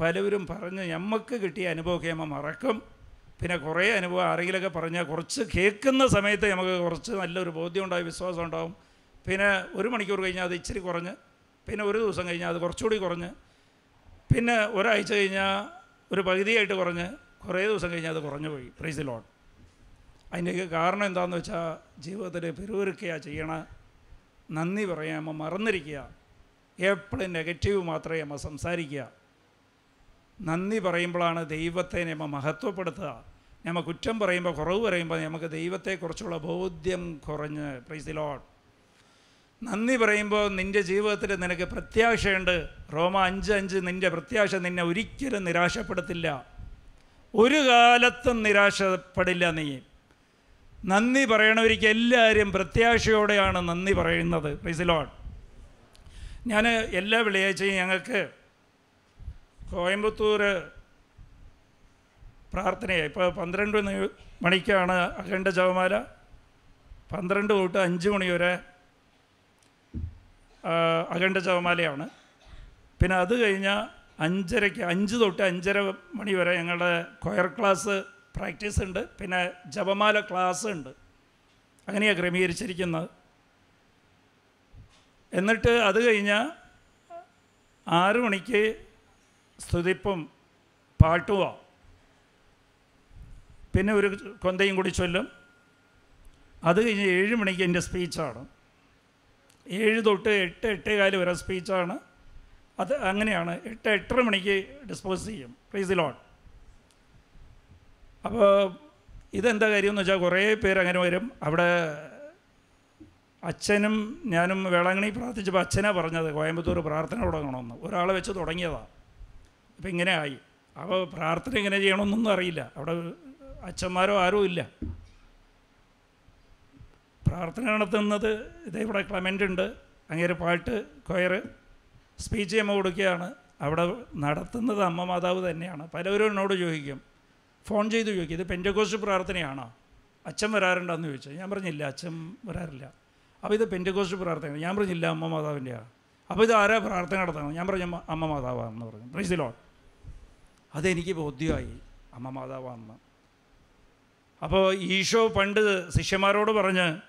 പലവരും പറഞ്ഞ് നമുക്ക് കിട്ടിയ അനുഭവമൊക്കെ നമ്മൾ മറക്കും. പിന്നെ കുറേ അനുഭവം ആരെങ്കിലുമൊക്കെ പറഞ്ഞാൽ കുറച്ച് കേൾക്കുന്ന സമയത്ത് നമുക്ക് കുറച്ച് നല്ലൊരു ബോധ്യം ഉണ്ടാകും വിശ്വാസം ഉണ്ടാകും പിന്നെ ഒരു മണിക്കൂർ കഴിഞ്ഞാൽ അത് ഇച്ചിരി കുറഞ്ഞ് പിന്നെ ഒരു ദിവസം കഴിഞ്ഞാൽ അത് കുറച്ചുകൂടി കുറഞ്ഞ് പിന്നെ ഒരാഴ്ച കഴിഞ്ഞാൽ ഒരു പകുതിയായിട്ട് കുറഞ്ഞ് കുറേ ദിവസം കഴിഞ്ഞാൽ അത് കുറഞ്ഞു പോയി. പ്രൈസ് ലോൺ അതിന്റെയൊക്കെ കാരണം എന്താണെന്ന് വെച്ചാൽ ജീവിതത്തിൽ പിറുവിറുക്കുക ചെയ്യണ. നന്ദി പറയാൻ നമ്മൾ മറന്നിരിക്കുക. എപ്പോഴും നെഗറ്റീവ് മാത്രമേ നമ്മൾ സംസാരിക്കുക. നന്ദി പറയുമ്പോഴാണ് ദൈവത്തെ നമ്മൾ മഹത്വപ്പെടുത്തുക. നമ്മൾ കുറ്റം പറയുമ്പോൾ കുറവ് പറയുമ്പോൾ നമുക്ക് ദൈവത്തെക്കുറിച്ചുള്ള ബോധ്യം കുറഞ്ഞ്. പ്രൈസ് ലോഡ് നന്ദി പറയുമ്പോൾ നിന്റെ ജീവിതത്തിൽ നിനക്ക് പ്രത്യാശയുണ്ട്. റോമ അഞ്ച് അഞ്ച് നിന്റെ പ്രത്യാശ നിന്നെ ഒരിക്കലും നിരാശപ്പെടുത്തില്ല. ഒരു കാലത്തും നിരാശപ്പെടില്ല നീ. നന്ദി പറയണവർക്ക് എല്ലാവരും പ്രത്യാശയോടെയാണ് നന്ദി പറയുന്നത്. പ്രൈസിലോൺ ഞാൻ എല്ലാ വെള്ളിയാഴ്ചയും ഞങ്ങൾക്ക് കോയമ്പത്തൂർ പ്രാർത്ഥനയായി ഇപ്പോൾ പന്ത്രണ്ട് മണി- മണിക്കാണ് അഖണ്ഡ ജവമാല പന്ത്രണ്ട് തൊട്ട് അഞ്ച് മണി വരെ അഖണ്ഡ ജവമാലയാണ് പിന്നെ അത് കഴിഞ്ഞാൽ അഞ്ചരയ്ക്ക് അഞ്ച് തൊട്ട് അഞ്ചര മണി വരെ ഞങ്ങളുടെ കൊയർ ക്ലാസ് പ്രാക്ടീസ് ഉണ്ട്. പിന്നെ ജപമാല ക്ലാസ് ഉണ്ട്. അങ്ങനെയാണ് ക്രമീകരിച്ചിരിക്കുന്നത്. എന്നിട്ട് അത് കഴിഞ്ഞാൽ ആറു മണിക്ക് സ്തുതിപ്പും പാട്ടുമാണ് പിന്നെ ഒരു കൊന്തയും കൂടി ചൊല്ലും. അത് കഴിഞ്ഞ് ഏഴ് മണിക്ക് എന്റെ സ്പീച്ചാണ്. ഏഴ് തൊട്ട് എട്ട് എട്ടേകാൽ വരെ സ്പീച്ചാണ്. അത് അങ്ങനെയാണ്. എട്ട് എട്ടര മണിക്ക് ഡിസ്പോസ് ചെയ്യും. പ്ലീസ് ലോൺ അപ്പോൾ ഇതെന്താ കാര്യം എന്ന് വെച്ചാൽ കുറേ പേര് അങ്ങനെ വരും. അവിടെ അച്ഛനും ഞാനും വേളാങ്ങണി പ്രാർത്ഥിച്ചപ്പോൾ അച്ഛനാ പറഞ്ഞത് കോയമ്പത്തൂർ പ്രാർത്ഥന തുടങ്ങണമെന്ന്. ഒരാളെ വെച്ച് തുടങ്ങിയതാണ് അപ്പം ഇങ്ങനെ ആയി. അപ്പോൾ പ്രാർത്ഥന എങ്ങനെ ചെയ്യണമെന്നൊന്നും അറിയില്ല. അവിടെ അച്ഛന്മാരോ ആരോ ഇല്ല. പ്രാർത്ഥന നടത്തുന്നത് ഇതേ ഇവിടെ ക്ലമന്റ് ഉണ്ട്. അങ്ങേര് പാട്ട് കൊയർ സ്പീച്ച് ചെയ്യുമ്പോൾ കൊടുക്കുകയാണ്. അവിടെ നടത്തുന്നത് അമ്മ മാതാവ് തന്നെയാണ്. പലവരും എന്നോട് ചോദിക്കും ഫോൺ ചെയ്ത് ചോദിക്കും ഇത് പെന്റകോസ് പ്രാർത്ഥനയാണോ? അച്ഛൻ വരാറുണ്ടെന്ന് ചോദിച്ചു. ഞാൻ പറഞ്ഞില്ല അച്ഛൻ വരാറില്ല. അപ്പോൾ ഇത് പെന്റകോസ് പ്രാർത്ഥനയാണ്. ഞാൻ പറഞ്ഞില്ല അമ്മ മാതാവിന്റെയാണ് അപ്പോൾ ഇത് ആരാ പ്രാർത്ഥന നടത്തണം ഞാൻ പറഞ്ഞു "അമ്മ- മാതാവാണെന്ന് പറഞ്ഞു. പ്രൈസിലോ അതെനിക്ക് ബോധ്യമായി അമ്മ മാതാവാണെന്ന്. അപ്പോൾ ഈശോ പണ്ട് ശിഷ്യന്മാരോട് പറഞ്ഞ്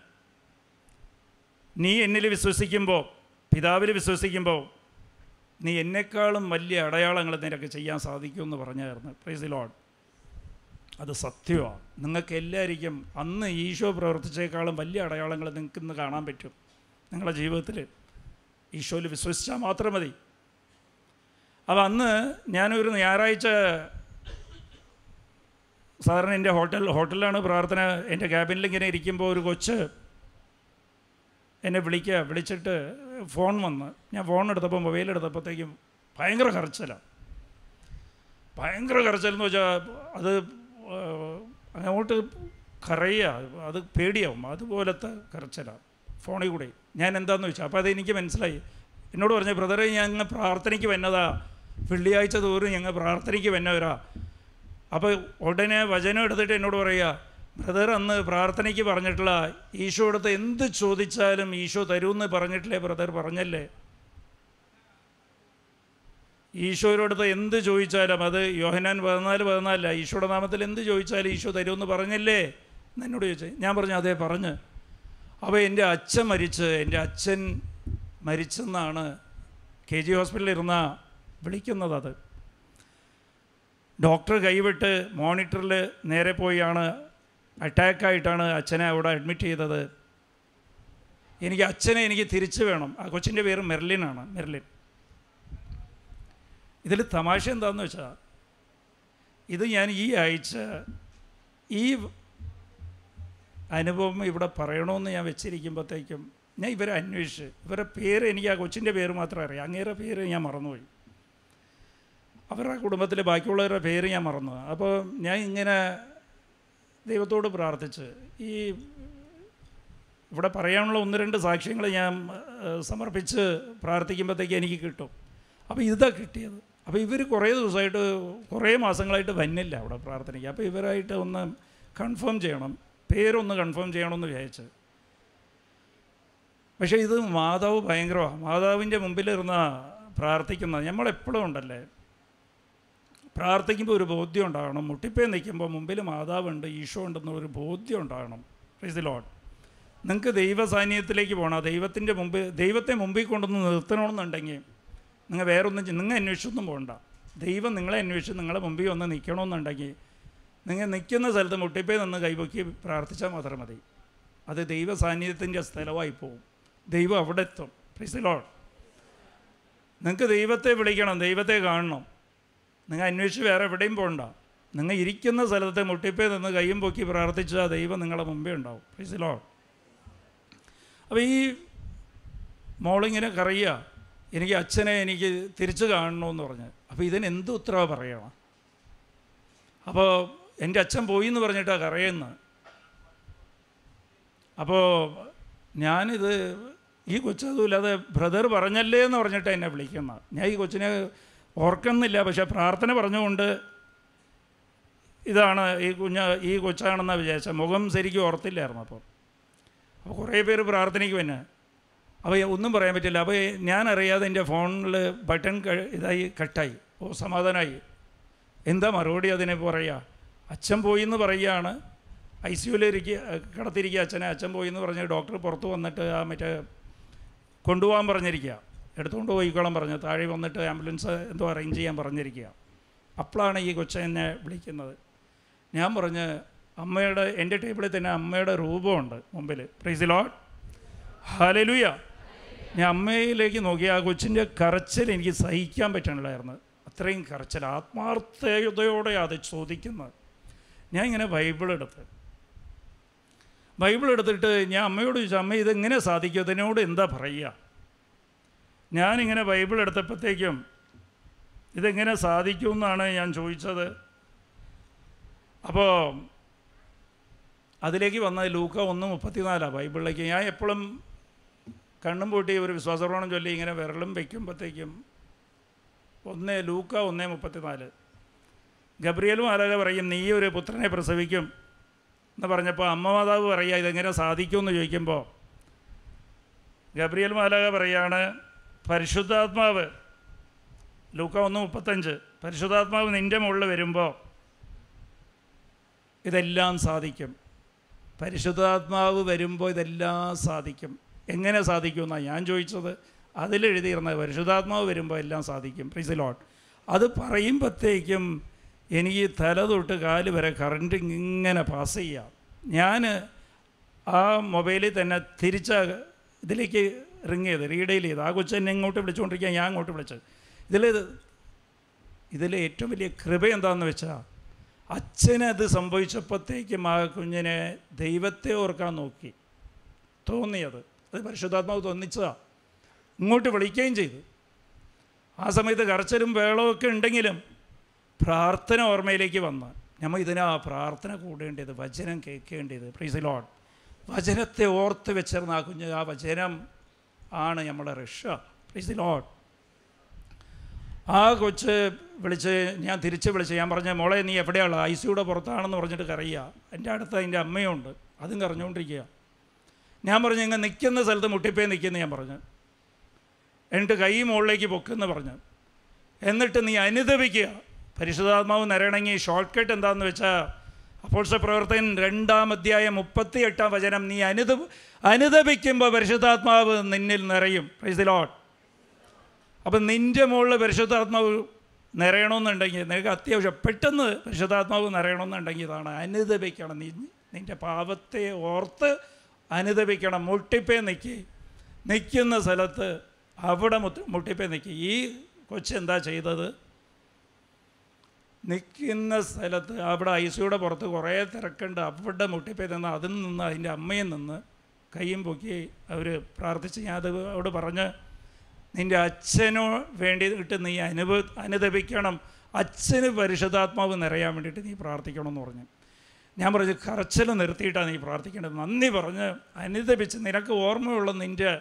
നീ എന്നിൽ വിശ്വസിക്കുമ്പോൾ പിതാവിൽ വിശ്വസിക്കുമ്പോൾ നീ എന്നെക്കാളും വലിയ അടയാളങ്ങൾ നിനക്ക് ചെയ്യാൻ സാധിക്കുമെന്ന് പറഞ്ഞായിരുന്നു. പ്രൈസ് അത് സത്യമാണ് നിങ്ങൾക്ക് എല്ലാവർക്കും അന്ന് ഈശോ പ്രവർത്തിച്ചേക്കാളും വലിയ അടയാളങ്ങൾ നിങ്ങൾക്ക് ഇന്ന് കാണാൻ പറ്റും. നിങ്ങളുടെ ജീവിതത്തിൽ ഈശോയിൽ വിശ്വസിച്ചാൽ മാത്രം മതി. അപ്പോൾ അന്ന് ഞാനൊരു ഞായറാഴ്ച സാധാരണ എന്റെ ഹോട്ടൽ ഹോട്ടലിലാണ് പ്രാർത്ഥന. എന്റെ ക്യാബിനിൽ ഇങ്ങനെ ഇരിക്കുമ്പോൾ ഒരു കൊച്ച് എന്നെ വിളിക്കുക വിളിച്ചിട്ട് ഫോൺ വന്ന്. ഞാൻ ഫോൺ എടുത്തപ്പോൾ മൊബൈൽ എടുത്തപ്പോഴത്തേക്കും ഭയങ്കര കരച്ചിലാണ് ഭയങ്കര കരച്ചിലെന്ന് വെച്ചാൽ അത് അങ്ങോട്ട് കറയുക അത് പേടിയാവും. അതുപോലത്തെ കരച്ചിലാണ്. ഫോണിൽ കൂടെ. ഞാൻ എന്താണെന്ന് വെച്ചാൽ അപ്പോൾ അതെനിക്ക് മനസ്സിലായി. എന്നോട് പറഞ്ഞു ബ്രദറെ ഇങ്ങനെ പ്രാർത്ഥനയ്ക്ക് വന്നതാ. വെള്ളിയാഴ്ച തോറും ഞങ്ങൾ പ്രാർത്ഥനയ്ക്ക് വന്നവരാ. അപ്പോൾ ഉടനെ വചനം എടുത്തിട്ട് എന്നോട് പറയുക ബ്രദർ അന്ന് പ്രാർത്ഥനയ്ക്ക് പറഞ്ഞിട്ടുള്ള ഈശോ അടുത്ത് എന്ത് ചോദിച്ചാലും ഈശോ തരുമെന്ന് പറഞ്ഞിട്ടില്ലേ ബ്രദർ പറഞ്ഞല്ലേ? ഈശോയോടടുത്ത് എന്ത് ചോദിച്ചാലും അത് യോഹനാൻ പതിനാല് പതിനാലില്ല ഈശോയുടെ നാമത്തിൽ എന്ത് ചോദിച്ചാലും ഈശോ തരുമെന്ന് പറഞ്ഞല്ലേ? എന്ന് എന്നോട് ചോദിച്ചേ. ഞാൻ പറഞ്ഞു അതേ പറഞ്ഞ്. അപ്പോൾ എന്റെ അച്ഛൻ മരിച്ച് എന്റെ അച്ഛൻ മരിച്ചെന്നാണ് കെ ജി ഹോസ്പിറ്റലിൽ ഇരുന്ന വിളിക്കുന്നത് അത്. ഡോക്ടർ കൈവിട്ട് മോണിറ്ററിൽ നേരെ പോയാണ് അറ്റാക്കായിട്ടാണ് അച്ഛനെ അവിടെ അഡ്മിറ്റ് ചെയ്തത്. എനിക്ക് അച്ഛനെ എനിക്ക് തിരിച്ചു വേണം. ആ കൊച്ചിന്റെ പേര് മെർലിനാണ് മെർലിൻ. ഇതിൽ തമാശ എന്താണെന്ന് വെച്ചാൽ ഇത് ഞാൻ ഈ ആഴ്ച ഈ അനുഭവം ഇവിടെ പറയണമെന്ന് ഞാൻ വെച്ചിരിക്കുമ്പോഴത്തേക്കും ഞാൻ ഇവരെ അന്വേഷിച്ച് ഇവരുടെ പേര് എനിക്ക് ആ കൊച്ചിന്റെ പേര് മാത്രമേ അറിയാം. അങ്ങേരെ പേര് ഞാൻ മറന്നുപോയി. അവരുടെ കുടുംബത്തിലെ ബാക്കിയുള്ളവരുടെ പേര് ഞാൻ മറന്നു. അപ്പോൾ ഞാൻ ഇങ്ങനെ ദൈവത്തോട് പ്രാർത്ഥിച്ച് ഈ ഇവിടെ പറയാനുള്ള ഒന്ന് രണ്ട് സാക്ഷ്യങ്ങൾ ഞാൻ സമർപ്പിച്ച് പ്രാർത്ഥിക്കുമ്പോഴത്തേക്ക് എനിക്ക് കിട്ടും. അപ്പോൾ ഇതാ കിട്ടിയത്. അപ്പോൾ ഇവർ കുറേ ദിവസമായിട്ട് കുറേ മാസങ്ങളായിട്ട് വന്നില്ല അവിടെ പ്രാർത്ഥനയ്ക്ക്. അപ്പോൾ ഇവരായിട്ട് ഒന്ന് കൺഫേം ചെയ്യണം. പേരൊന്ന് കൺഫേം ചെയ്യണമെന്ന് വിചാരിച്ച്. പക്ഷേ ഇത് മാതാവ് ഭയങ്കരമാണ് മാതാവിന്റെ മുമ്പിലിരുന്ന പ്രാർത്ഥിക്കുന്നത് നമ്മളെപ്പോഴും ഉണ്ടല്ലേ? പ്രാർത്ഥിക്കുമ്പോൾ ഒരു ബോധ്യം ഉണ്ടാകണം. മുട്ടിപ്പേ നിൽക്കുമ്പോൾ മുമ്പിൽ മാതാവുണ്ട് ഈശോ ഉണ്ടെന്ന ബോധ്യം ഉണ്ടാകണം. പ്രീസ് ലോഡ് നിങ്ങൾക്ക് ദൈവ സാന്നിധ്യത്തിലേക്ക് പോകണം ദൈവത്തിന്റെ മുമ്പ് ദൈവത്തെ മുമ്പിൽ കൊണ്ടുവന്ന് നിർത്തണമെന്നുണ്ടെങ്കിൽ നിങ്ങൾ വേറൊന്നും നിങ്ങൾ അന്വേഷിച്ചൊന്നും പോകണ്ട ദൈവം നിങ്ങളെ അന്വേഷിച്ച് നിങ്ങളെ മുമ്പിൽ ഒന്ന് നിൽക്കണമെന്നുണ്ടെങ്കിൽ നിങ്ങൾ നിൽക്കുന്ന സ്ഥലത്ത് മുട്ടിപ്പേ നിന്ന് കൈപൊക്കി പ്രാർത്ഥിച്ചാൽ മാത്രം മതി. അത് ദൈവ സാന്നിധ്യത്തിന്റെ സ്ഥലമായി പോവും. ദൈവം അവിടെ എത്തും. പ്രീസ് ലോഡ് നിങ്ങൾക്ക് ദൈവത്തെ വിളിക്കണം ദൈവത്തെ കാണണം. നിങ്ങൾ അന്വേഷിച്ച് വേറെ എവിടെയും പോകണ്ട നിങ്ങൾ ഇരിക്കുന്ന സ്ഥലത്തെ മുട്ടിപ്പേ നിന്ന് കൈയും പൊക്കി പ്രാർത്ഥിച്ചാൽ ദൈവം നിങ്ങളുടെ മുമ്പേ ഉണ്ടാവും. പ്ലീസ് ലോ അപ്പോൾ ഈ മോളിങ്ങനെ കറിയുക എനിക്ക് അച്ഛനെ എനിക്ക് തിരിച്ചു കാണണമെന്ന് പറഞ്ഞ്. അപ്പോൾ ഇതിന് എന്ത് ഉത്തരവ് പറയണം അപ്പോൾ എന്റെ അച്ഛൻ പോയി എന്ന് പറഞ്ഞിട്ടാണ് കരയുന്നത് അപ്പോൾ ഞാനിത് ഈ കൊച്ചതുമില്ലാതെ ബ്രദർ പറഞ്ഞല്ലേ എന്ന് പറഞ്ഞിട്ട് എന്നെ വിളിക്കുന്നത് ഞാൻ ഈ കൊച്ചിനെ ഓർക്കുന്നില്ല പക്ഷേ പ്രാർത്ഥന പറഞ്ഞുകൊണ്ട് ഇതാണ് ഈ കുഞ്ഞ് ഈ കൊച്ചാണെന്നാണ് വിചാരിച്ചത്. മുഖം ശരിക്കും ഓർത്തില്ലായിരുന്നു അപ്പോൾ. അപ്പോൾ കുറേ പേര് പ്രാർത്ഥനയ്ക്ക് തന്നെ അപ്പോൾ ഒന്നും പറയാൻ പറ്റില്ല. അപ്പോൾ ഞാൻ അറിയാതെ എന്റെ ഫോണിൽ ബട്ടൺ ഇതായി കട്ടായി. ഓ സമാധാനമായി എന്താ മറുപടി അതിനെ പറയുക അച്ഛൻ പോയി എന്ന് പറയുകയാണ് ഐ സിയുലിരിക്കുക കിടത്തിരിക്കുക അച്ഛനെ. അച്ഛൻ പോയി എന്ന് പറഞ്ഞ് ഡോക്ടർ പുറത്ത് വന്നിട്ട് ആ മറ്റേ കൊണ്ടുപോകാൻ പറഞ്ഞിരിക്കുക എടുത്തുകൊണ്ട് പോയിക്കോളാൻ പറഞ്ഞു. താഴെ വന്നിട്ട് ആംബുലൻസ് എന്തോ അറേഞ്ച് ചെയ്യാൻ പറഞ്ഞിരിക്കുക അപ്പോഴാണ് ഈ കൊച്ച എന്നെ വിളിക്കുന്നത്. ഞാൻ പറഞ്ഞ് അമ്മയുടെ എന്റെ ടേബിളിൽ തന്നെ അമ്മയുടെ രൂപമുണ്ട് മുമ്പിൽ പ്രൈസ് ഹാലലുയ ഞാൻ അമ്മയിലേക്ക് നോക്കി ആ കൊച്ചിന്റെ കരച്ചിൽ എനിക്ക് സഹിക്കാൻ പറ്റണില്ലായിരുന്നു. അത്രയും കരച്ചിൽ ആത്മാർത്ഥതയോടെ അത് ചോദിക്കുന്നത്. ഞാൻ ഇങ്ങനെ ബൈബിൾ എടുത്ത് ബൈബിൾ എടുത്തിട്ട് ഞാൻ അമ്മയോട് ചോദിച്ചു അമ്മ ഇതെങ്ങനെ സാധിക്കും? ഇതിനോട് എന്താ പറയുക? ഞാനിങ്ങനെ ബൈബിൾ എടുത്തപ്പോഴത്തേക്കും ഇതെങ്ങനെ സാധിക്കുമെന്നാണ് ഞാൻ ചോദിച്ചത്. അപ്പോൾ അതിലേക്ക് വന്നത് ലൂക്ക ഒന്ന് മുപ്പത്തിനാലാണ് ബൈബിളിലേക്ക്. ഞാൻ എപ്പോഴും കണ്ണും പൂട്ടി ഒരു വിശ്വാസപ്രമാണം ചൊല്ലി ഇങ്ങനെ വിരലും വയ്ക്കുമ്പോഴത്തേക്കും ഒന്ന് ലൂക്ക ഒന്ന് മുപ്പത്തിനാല്. ഗബ്രിയലും ആരാക പറയും നീ ഒരു പുത്രനെ പ്രസവിക്കും. എന്ന് പറഞ്ഞപ്പോൾ അമ്മ മാതാവ് പറയുക ഇതെങ്ങനെ സാധിക്കുമെന്ന് ചോദിക്കുമ്പോൾ ഗബ്രിയൽ മാലാക പറയാണ് പരിശുദ്ധാത്മാവ് ലൂക്ക ഒന്ന് മുപ്പത്തഞ്ച് പരിശുദ്ധാത്മാവ് നിന്റെ മുകളിൽ വരുമ്പോൾ ഇതെല്ലാം സാധിക്കും. പരിശുദ്ധാത്മാവ് വരുമ്പോൾ ഇതെല്ലാം സാധിക്കും. എങ്ങനെ സാധിക്കുമെന്നാണ് ഞാൻ ചോദിച്ചത്. അതിലെഴുതിയിരുന്ന പരിശുദ്ധാത്മാവ് വരുമ്പോൾ എല്ലാം സാധിക്കും. പ്രീസ് ലോട്ട് അത് പറയുമ്പോഴത്തേക്കും എനിക്ക് തല തൊട്ട് കാൽ വരെ കറണ്ട് ഇങ്ങനെ പാസ് ചെയ്യാം. ഞാൻ ആ മൊബൈലിൽ തന്നെ തിരിച്ച ഇതിലേക്ക് റിങ് ചെയ്ത് റീഡെയിൽ ചെയ്ത്. ആ കൊച്ചു തന്നെ ഇങ്ങോട്ട് വിളിച്ചുകൊണ്ടിരിക്കുക ഞാൻ അങ്ങോട്ട് വിളിച്ചത്. ഇതിൽ ഇതിലെ ഏറ്റവും വലിയ കൃപ എന്താണെന്ന് വെച്ചാൽ അച്ഛനത് സംഭവിച്ചപ്പോഴത്തേക്കും ആ കുഞ്ഞിനെ ദൈവത്തെ ഓർക്കാൻ നോക്കി. തോന്നിയത്. അത് പരിശുദ്ധാത്മാവ് തോന്നിച്ചതാണ് ഇങ്ങോട്ട് വിളിക്കുകയും ചെയ്തു. ആ സമയത്ത് കരച്ചിലും വേളവും ഒക്കെ ഉണ്ടെങ്കിലും പ്രാർത്ഥന ഓർമ്മയിലേക്ക് വന്ന്. നമ്മൾ ഇതിനാ പ്രാർത്ഥന കൂടേണ്ടത് വചനം കേൾക്കേണ്ടത്. പ്രീസ് ലോഡ് വചനത്തെ ഓർത്ത് വെച്ചിരുന്ന ആ കുഞ്ഞ് ആ വചനം ആണ് നമ്മളെ രക്ഷ. പ്രീസ് ലോഡ് ആ കൊച്ച് വിളിച്ച് ഞാൻ തിരിച്ച് വിളിച്ച് ഞാൻ പറഞ്ഞ മോളെ നീ എവിടെയാണ് ഐ സിയുടെ പുറത്താണെന്ന് പറഞ്ഞിട്ട് കറിയുക എന്റെ അടുത്ത് അതിന്റെ അമ്മയുണ്ട്. അതും കരഞ്ഞുകൊണ്ടിരിക്കുക ഞാൻ പറഞ്ഞു ഇങ്ങനെ നിൽക്കുന്ന സ്ഥലത്ത് മുട്ടിപ്പേ നിൽക്കുന്ന ഞാൻ പറഞ്ഞു. എന്നിട്ട് കൈ മുകളിലേക്ക് പൊക്കെന്ന് പറഞ്ഞു. എന്നിട്ട് നീ അനുദപിക്കുക. പരിശുദ്ധാത്മാവ് നരണങ്ങി ഷോർട്ട് കട്ട് എന്താണെന്ന് വെച്ചാൽ അപ്പോഴത്തെ പ്രവർത്തകൻ രണ്ടാം അധ്യായം മുപ്പത്തി എട്ടാം വചനം നീ അനുദ അനുദപിക്കുമ്പോൾ പരിശുദ്ധാത്മാവ് നിന്നിൽ നിറയും. പ്രൈസ് ദി ലോട്ട് അപ്പം നിന്റെ മുകളിൽ പരിശുദ്ധാത്മാവ് നിറയണമെന്നുണ്ടെങ്കിൽ നിനക്ക് അത്യാവശ്യം പെട്ടെന്ന് പരിശുദ്ധാത്മാവ് നിറയണമെന്നുണ്ടെങ്കിൽ ഇതാണ് അനുദപിക്കണം. നീ നിന്റെ പാപത്തെ ഓർത്ത് അനുദപിക്കണം. മുട്ടിപ്പേ നിൽക്കി നിൽക്കുന്ന സ്ഥലത്ത് അവിടെ മുത്ത് മുട്ടിപ്പേ നിൽക്കി ഈ കൊച്ചെന്താ ചെയ്തത്? നിൽക്കുന്ന സ്ഥലത്ത് അവിടെ ഐ സിയുടെ പുറത്ത് കുറേ തിരക്കുണ്ട്. അവിടെ മുട്ടിപ്പേ നിന്ന് അതിൽ നിന്ന് അതിന്റെ അമ്മയിൽ നിന്ന് കൈയും പൊക്കി അവർ പ്രാർത്ഥിച്ച് ഞാൻ അത് അവിടെ പറഞ്ഞ് നിന്റെ അച്ഛനോ വേണ്ടിയിട്ട് നീ അനുഭവ അനുദപിക്കണം. അച്ഛന് പരിശുദ്ധാത്മാവ് നിറയാൻ വേണ്ടിയിട്ട് നീ പ്രാർത്ഥിക്കണം എന്ന് പറഞ്ഞു. ഞാൻ പറഞ്ഞു കരച്ചിൽ നിർത്തിയിട്ടാണ് നീ പ്രാർത്ഥിക്കേണ്ടത്. നന്ദി പറഞ്ഞ് അനുദപിച്ച് നിനക്ക് ഓർമ്മയുള്ള നിന്റെ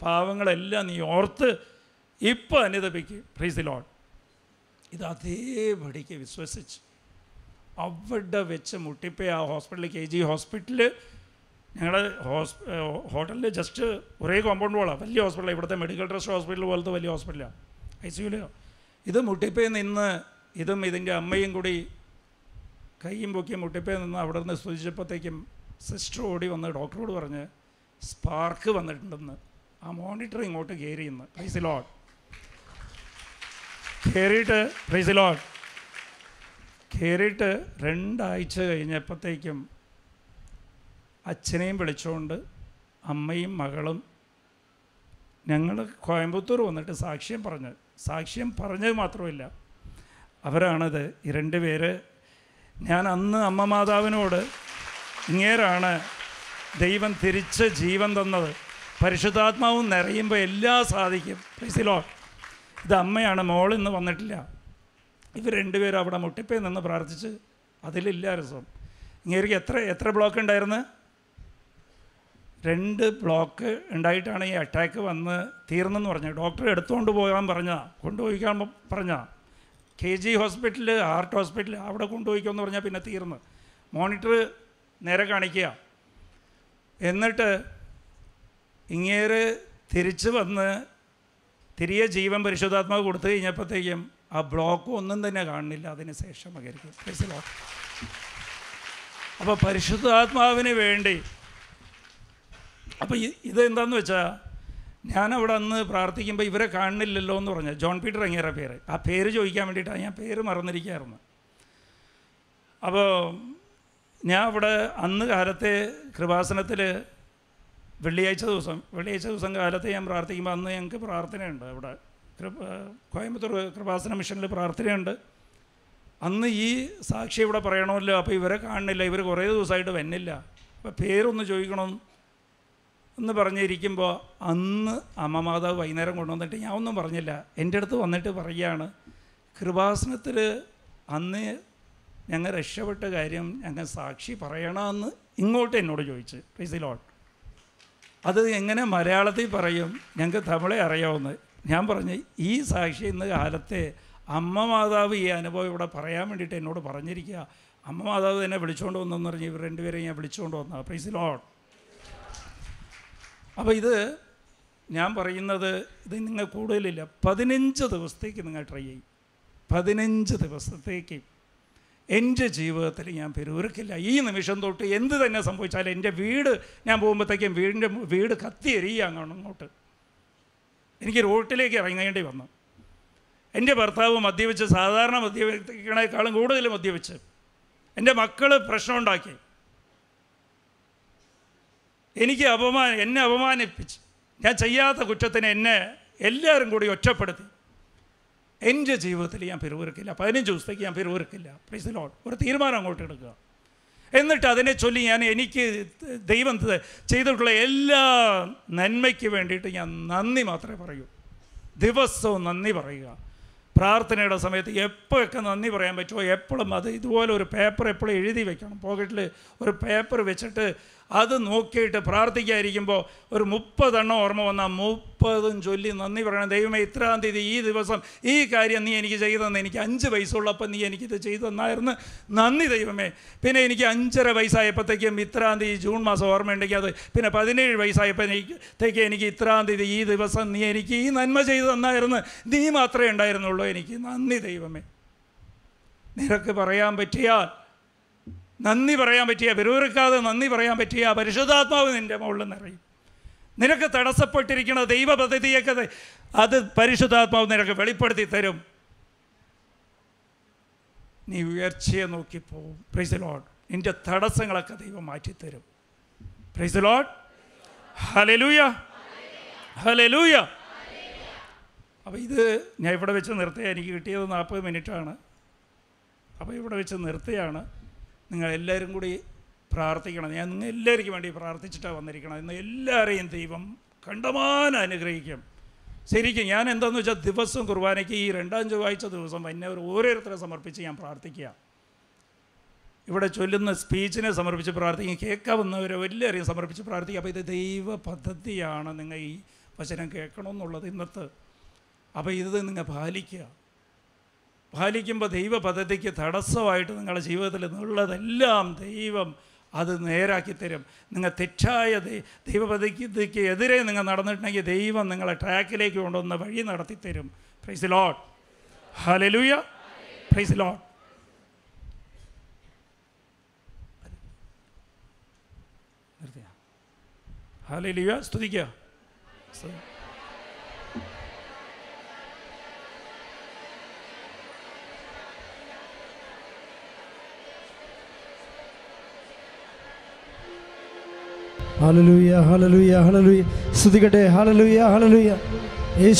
പാവങ്ങളെല്ലാം നീ ഓർത്ത് ഇപ്പോൾ പ്രൈസ് പ്രീസ് ലോഡ് ഇത് അതേപടിക്ക് വിശ്വസിച്ച് അവിടെ വെച്ച് മുട്ടിപ്പേ ആ ഹോസ്പിറ്റലിൽ കെ ജി ഹോസ്പിറ്റലിൽ ഞങ്ങളുടെ ഹോസ് ഹോട്ടലിൽ ജസ്റ്റ് ഒരേ കോമ്പൗണ്ട് വോളാണ് വലിയ ഹോസ്പിറ്റലാണ് ഇവിടുത്തെ മെഡിക്കൽ ട്രസ്റ്റ് ഹോസ്പിറ്റൽ പോലത്തെ വലിയ ഹോസ്പിറ്റലാണ് ഐ സിയുലോ ഇത് മുട്ടിപ്പേ നിന്ന് ഇതും ഇതിന്റെ അമ്മയും കൂടി കൈയും പൊക്കി മുട്ടിപ്പേ നിന്ന് അവിടെ നിന്ന് സൂചിച്ചപ്പോഴത്തേക്കും സിസ്റ്റർ ഓടി വന്ന് ഡോക്ടറോട് പറഞ്ഞ് സ്പാർക്ക് വന്നിട്ടുണ്ടെന്ന്. ആ മോണിറ്റർ ഇങ്ങോട്ട് കയറി ഇന്ന്. പ്രൈസ് ലോഡ് കയറിയിട്ട് പ്രൈസിലോട്ട് കയറിയിട്ട് രണ്ടാഴ്ച കഴിഞ്ഞപ്പോഴത്തേക്കും അച്ഛനെയും വിളിച്ചുകൊണ്ട് അമ്മയും മകളും ഞങ്ങൾ കോയമ്പത്തൂർ വന്നിട്ട് സാക്ഷ്യം പറഞ്ഞ്. സാക്ഷ്യം പറഞ്ഞത് മാത്രമല്ല. അവരാണത്. ഈ രണ്ട് പേര് ഞാൻ അന്ന് അമ്മ മാതാവിനോട് ഇങ്ങേരാണ് ദൈവം തിരിച്ച് ജീവൻ തന്നത്. പരിശുദ്ധാത്മാവും നിറയുമ്പോൾ എല്ലാം സാധിക്കും. പ്ലീസിലോ ഇത് അമ്മയാണ് മോൾ ഇന്ന് വന്നിട്ടില്ല. ഇവർ രണ്ടുപേരും അവിടെ മുട്ടിപ്പേ നിന്ന് പ്രാർത്ഥിച്ച് അതിലില്ല രസം. ഇങ്ങേക്ക് എത്ര എത്ര ബ്ലോക്ക് ഉണ്ടായിരുന്നു? രണ്ട് ബ്ലോക്ക് ഉണ്ടായിട്ടാണ് ഈ അറ്റാക്ക് വന്ന് തീർന്നെന്ന് പറഞ്ഞു ഡോക്ടറെ എടുത്തുകൊണ്ട് പോകാൻ പറഞ്ഞതാണ് കൊണ്ടുപോയിക്കാൻ പറഞ്ഞാ K G hospital heart hospital അവിടെ കൊണ്ടുപോയിക്കുമെന്ന് പറഞ്ഞാൽ പിന്നെ തീർന്ന്. മോണിറ്റർ നേരെ കാണിക്കുക. എന്നിട്ട് ഇങ്ങേര് തിരിച്ച് വന്ന് തിരികെ ജീവൻ പരിശുദ്ധാത്മാവ് കൊടുത്തു കഴിഞ്ഞപ്പോഴത്തേക്കും ആ ബ്ലോക്ക് ഒന്നും തന്നെ കാണുന്നില്ല. അതിന് ശേഷം മകരിക്കും. അപ്പോൾ പരിശുദ്ധാത്മാവിന് വേണ്ടി അപ്പോൾ ഇതെന്താന്ന് വെച്ചാൽ ഞാൻ അവിടെ അന്ന് പ്രാർത്ഥിക്കുമ്പോൾ ഇവരെ കാണുന്നില്ലല്ലോ എന്ന് പറഞ്ഞു. ജോൺ പീറ്റർ അങ്ങേറെ പേര്? ആ പേര് ചോദിക്കാൻ വേണ്ടിയിട്ടാണ് ഞാൻ പേര് മറന്നിരിക്കുകയായിരുന്നു അപ്പോൾ ഞാൻ അവിടെ അന്ന് കാലത്തെ കൃപാസനത്തിൽ വെള്ളിയാഴ്ച ദിവസം വെള്ളിയാഴ്ച ദിവസം കാലത്ത് ഞാൻ പ്രാർത്ഥിക്കുമ്പോൾ അന്ന് ഞങ്ങൾക്ക് പ്രാർത്ഥനയുണ്ട് അവിടെ. കോയമ്പത്തൂർ കൃപാസന മിഷനിൽ പ്രാർത്ഥനയുണ്ട്. അന്ന് ഈ സാക്ഷി ഇവിടെ പറയണമല്ലോ അപ്പോൾ ഇവരെ കാണുന്നില്ല ഇവർ കുറേ ദിവസമായിട്ട് വന്നില്ല. അപ്പോൾ പേരൊന്ന് ചോദിക്കണം എന്ന് പറഞ്ഞിരിക്കുമ്പോൾ അന്ന് അമ്മ മാതാവ് വൈകുന്നേരം കൊണ്ടുവന്നിട്ട് ഞാൻ ഒന്നും പറഞ്ഞില്ല. എന്റെ അടുത്ത് വന്നിട്ട് പറയുകയാണ് കൃപാസനത്തിൽ അന്ന് ഞങ്ങൾ രക്ഷപ്പെട്ട കാര്യം ഞങ്ങൾ സാക്ഷി പറയണമെന്ന് ഇങ്ങോട്ട് എന്നോട് ചോദിച്ച്. പ്രീസിലോട്ട് അത് എങ്ങനെ മലയാളത്തിൽ പറയും? ഞങ്ങൾക്ക് തമിളെ അറിയാവുന്ന ഞാൻ പറഞ്ഞു ഈ സാക്ഷി ഇന്ന് കാലത്തെ അമ്മ മാതാവ് ഈ അനുഭവം ഇവിടെ പറയാൻ വേണ്ടിയിട്ട് എന്നോട് പറഞ്ഞിരിക്കുക. അമ്മ മാതാവ് തന്നെ വിളിച്ചുകൊണ്ട് വന്നെന്ന് പറഞ്ഞ് ഇവർ രണ്ടുപേരെയും ഞാൻ വിളിച്ചുകൊണ്ട് വന്ന പ്രീസിലോട്ട് അപ്പോൾ ഇത് ഞാൻ പറയുന്നത് ഇത് നിങ്ങൾ കൂടുതലില്ല. പതിനഞ്ച് ദിവസത്തേക്ക് നിങ്ങൾ ട്രൈ ചെയ്യും. പതിനഞ്ച് ദിവസത്തേക്ക്. എന്റെ ജീവിതത്തിൽ ഞാൻ പെരുവിറക്കില്ല ഈ നിമിഷം തൊട്ട് എന്ത് തന്നെ സംഭവിച്ചാലും എന്റെ വീട് ഞാൻ പോകുമ്പോഴത്തേക്കും വീടിന്റെ വീട് കത്തി എരിയാണ് അങ്ങോട്ട്. എനിക്ക് റോട്ടിലേക്ക് ഇറങ്ങേണ്ടി വന്നു. എന്റെ ഭർത്താവ് മദ്യപിച്ച് സാധാരണ മദ്യപിക്കണേക്കാളും കൂടുതൽ മദ്യപിച്ച്. എന്റെ മക്കൾ പ്രശ്നമുണ്ടാക്കി എനിക്ക് അപമാനം എന്നെ അപമാനിപ്പിച്ച്. ഞാൻ ചെയ്യാത്ത കുറ്റത്തിന് എന്നെ എല്ലാവരും കൂടി ഒറ്റപ്പെടുത്തി. എന്റെ ജീവിതത്തിൽ ഞാൻ പിറുവിറുക്കില്ല പതിനഞ്ച് ദിവസത്തേക്ക് ഞാൻ പിറുവിറുക്കില്ല പ്ലീസ് ലോഡ് ഒരു തീരുമാനം അങ്ങോട്ട് എടുക്കുക. എന്നിട്ട് അതിനെ ചൊല്ലി ഞാൻ എനിക്ക് ദൈവം ചെയ്തിട്ടുള്ള എല്ലാ നന്മയ്ക്ക് വേണ്ടിയിട്ട് ഞാൻ നന്ദി മാത്രമേ പറയൂ. ദിവസവും നന്ദി പറയുക. പ്രാർത്ഥനയുടെ സമയത്ത് എപ്പോഴൊക്കെ നന്ദി പറയാൻ പറ്റുമോ? എപ്പോഴും അത് ഇതുപോലെ ഒരു പേപ്പർ എപ്പോഴും എഴുതി വെക്കണം. പോക്കറ്റിൽ ഒരു പേപ്പർ വെച്ചിട്ട് അത് നോക്കിയിട്ട് പ്രാർത്ഥിക്കാതിരിക്കുമ്പോൾ ഒരു മുപ്പതെണ്ണം ഓർമ്മ വന്നാൽ മുപ്പതും ചൊല്ലി നന്ദി പറയണം. ദൈവമേ ഇത്രാം തീയതി ഈ ദിവസം ഈ കാര്യം നീ എനിക്ക് ചെയ്തു തന്നെ എനിക്ക് അഞ്ച് വയസ്സുള്ളപ്പോൾ നീ എനിക്കിത് ചെയ്തു തന്നായിരുന്നു നന്ദി ദൈവമേ. പിന്നെ എനിക്ക് അഞ്ചര വയസ്സായപ്പോഴത്തേക്കും ഇത്രാം തീയതി ജൂൺ മാസം ഓർമ്മയുണ്ടെങ്കിൽ അത് പിന്നെ പതിനേഴ് വയസ്സായപ്പോഴത്തേക്ക് എനിക്ക് ഇത്രാം തീയതി ഈ ദിവസം നീ എനിക്ക് ഈ നന്മ ചെയ്തു തന്നായിരുന്നു നീ മാത്രമേ ഉണ്ടായിരുന്നുള്ളൂ എനിക്ക്. നന്ദി ദൈവമേ. നിനക്ക് പറയാൻ പറ്റിയാൽ നന്ദി പറയാൻ പറ്റിയ പെരുവിറക്കാതെ നന്ദി പറയാൻ പറ്റിയ പരിശുദ്ധാത്മാവ് നിന്റെ മുകളിൽ നിറയും. നിനക്ക് തടസ്സപ്പെട്ടിരിക്കുന്ന ദൈവ പദ്ധതിയൊക്കെ അത് പരിശുദ്ധാത്മാവ് നിനക്ക് വെളിപ്പെടുത്തി തരും. നീ ഉയർച്ചയെ നോക്കി പോവും പ്രൈസ് ലോഡ് നിന്റെ തടസ്സങ്ങളൊക്കെ ദൈവം മാറ്റിത്തരും. പ്രൈസ് ലോഡ് ഹലലൂയ ഹലലൂയ അപ്പോൾ ഇത് ഞാൻ ഇവിടെ വെച്ച് നിർത്തുക എനിക്ക് കിട്ടിയത് നാൽപ്പത് മിനിറ്റാണ്. അപ്പോൾ ഇവിടെ വെച്ച് നിർത്തിയാണ് നിങ്ങൾ എല്ലാവരും കൂടി പ്രാർത്ഥിക്കണം. ഞാൻ നിങ്ങൾ എല്ലാവർക്കും വേണ്ടി പ്രാർത്ഥിച്ചിട്ടാണ് വന്നിരിക്കണം ഇന്ന് എല്ലാവരെയും ദൈവം കണ്ടമാനം അനുഗ്രഹിക്കും. ശരിക്കും ഞാൻ എന്താണെന്ന് വെച്ചാൽ ദിവസം കുർബാനയ്ക്ക് ഈ രണ്ടാം ചൊവ്വാഴ്ച ദിവസം എന്നെ ഒരു ഓരോരുത്തരെ സമർപ്പിച്ച് ഞാൻ പ്രാർത്ഥിക്കുക. ഇവിടെ ചൊല്ലുന്ന സ്പീച്ചിനെ സമർപ്പിച്ച് പ്രാർത്ഥിക്കും. കേൾക്കാവുന്നവരെ എല്ലാവരെയും സമർപ്പിച്ച് പ്രാർത്ഥിക്കുക. അപ്പോൾ ഇത് ദൈവ പദ്ധതിയാണ് നിങ്ങൾ ഈ വചനം കേൾക്കണമെന്നുള്ളത് ഇന്നത്തെ. അപ്പോൾ ഇത് നിങ്ങൾ പാലിക്കുക. പാലിക്കുമ്പോൾ ദൈവ പദ്ധതിക്ക് തടസ്സമായിട്ട് നിങ്ങളുടെ ജീവിതത്തിൽ നിന്നുള്ളതെല്ലാം ദൈവം അത് നേരാക്കി തരും നിങ്ങൾ തെറ്റായ ദൈ- ദൈവ പദ്ധതിക്ക് എതിരെ നിങ്ങൾ നടന്നിട്ടുണ്ടെങ്കിൽ ദൈവം നിങ്ങളെ ട്രാക്കിലേക്ക് കൊണ്ടുവന്ന വഴി നടത്തി തരും praise lord hallelujah praise lord hallelujah സ്തുതിക്കുക സ്തുതി. ഹല്ലേലൂയ ഹല്ലേലൂയ ഹല്ലേലൂയ സ്തുതിക്കട്ടെ ഹല്ലേലൂയ ഹല്ലേലൂയ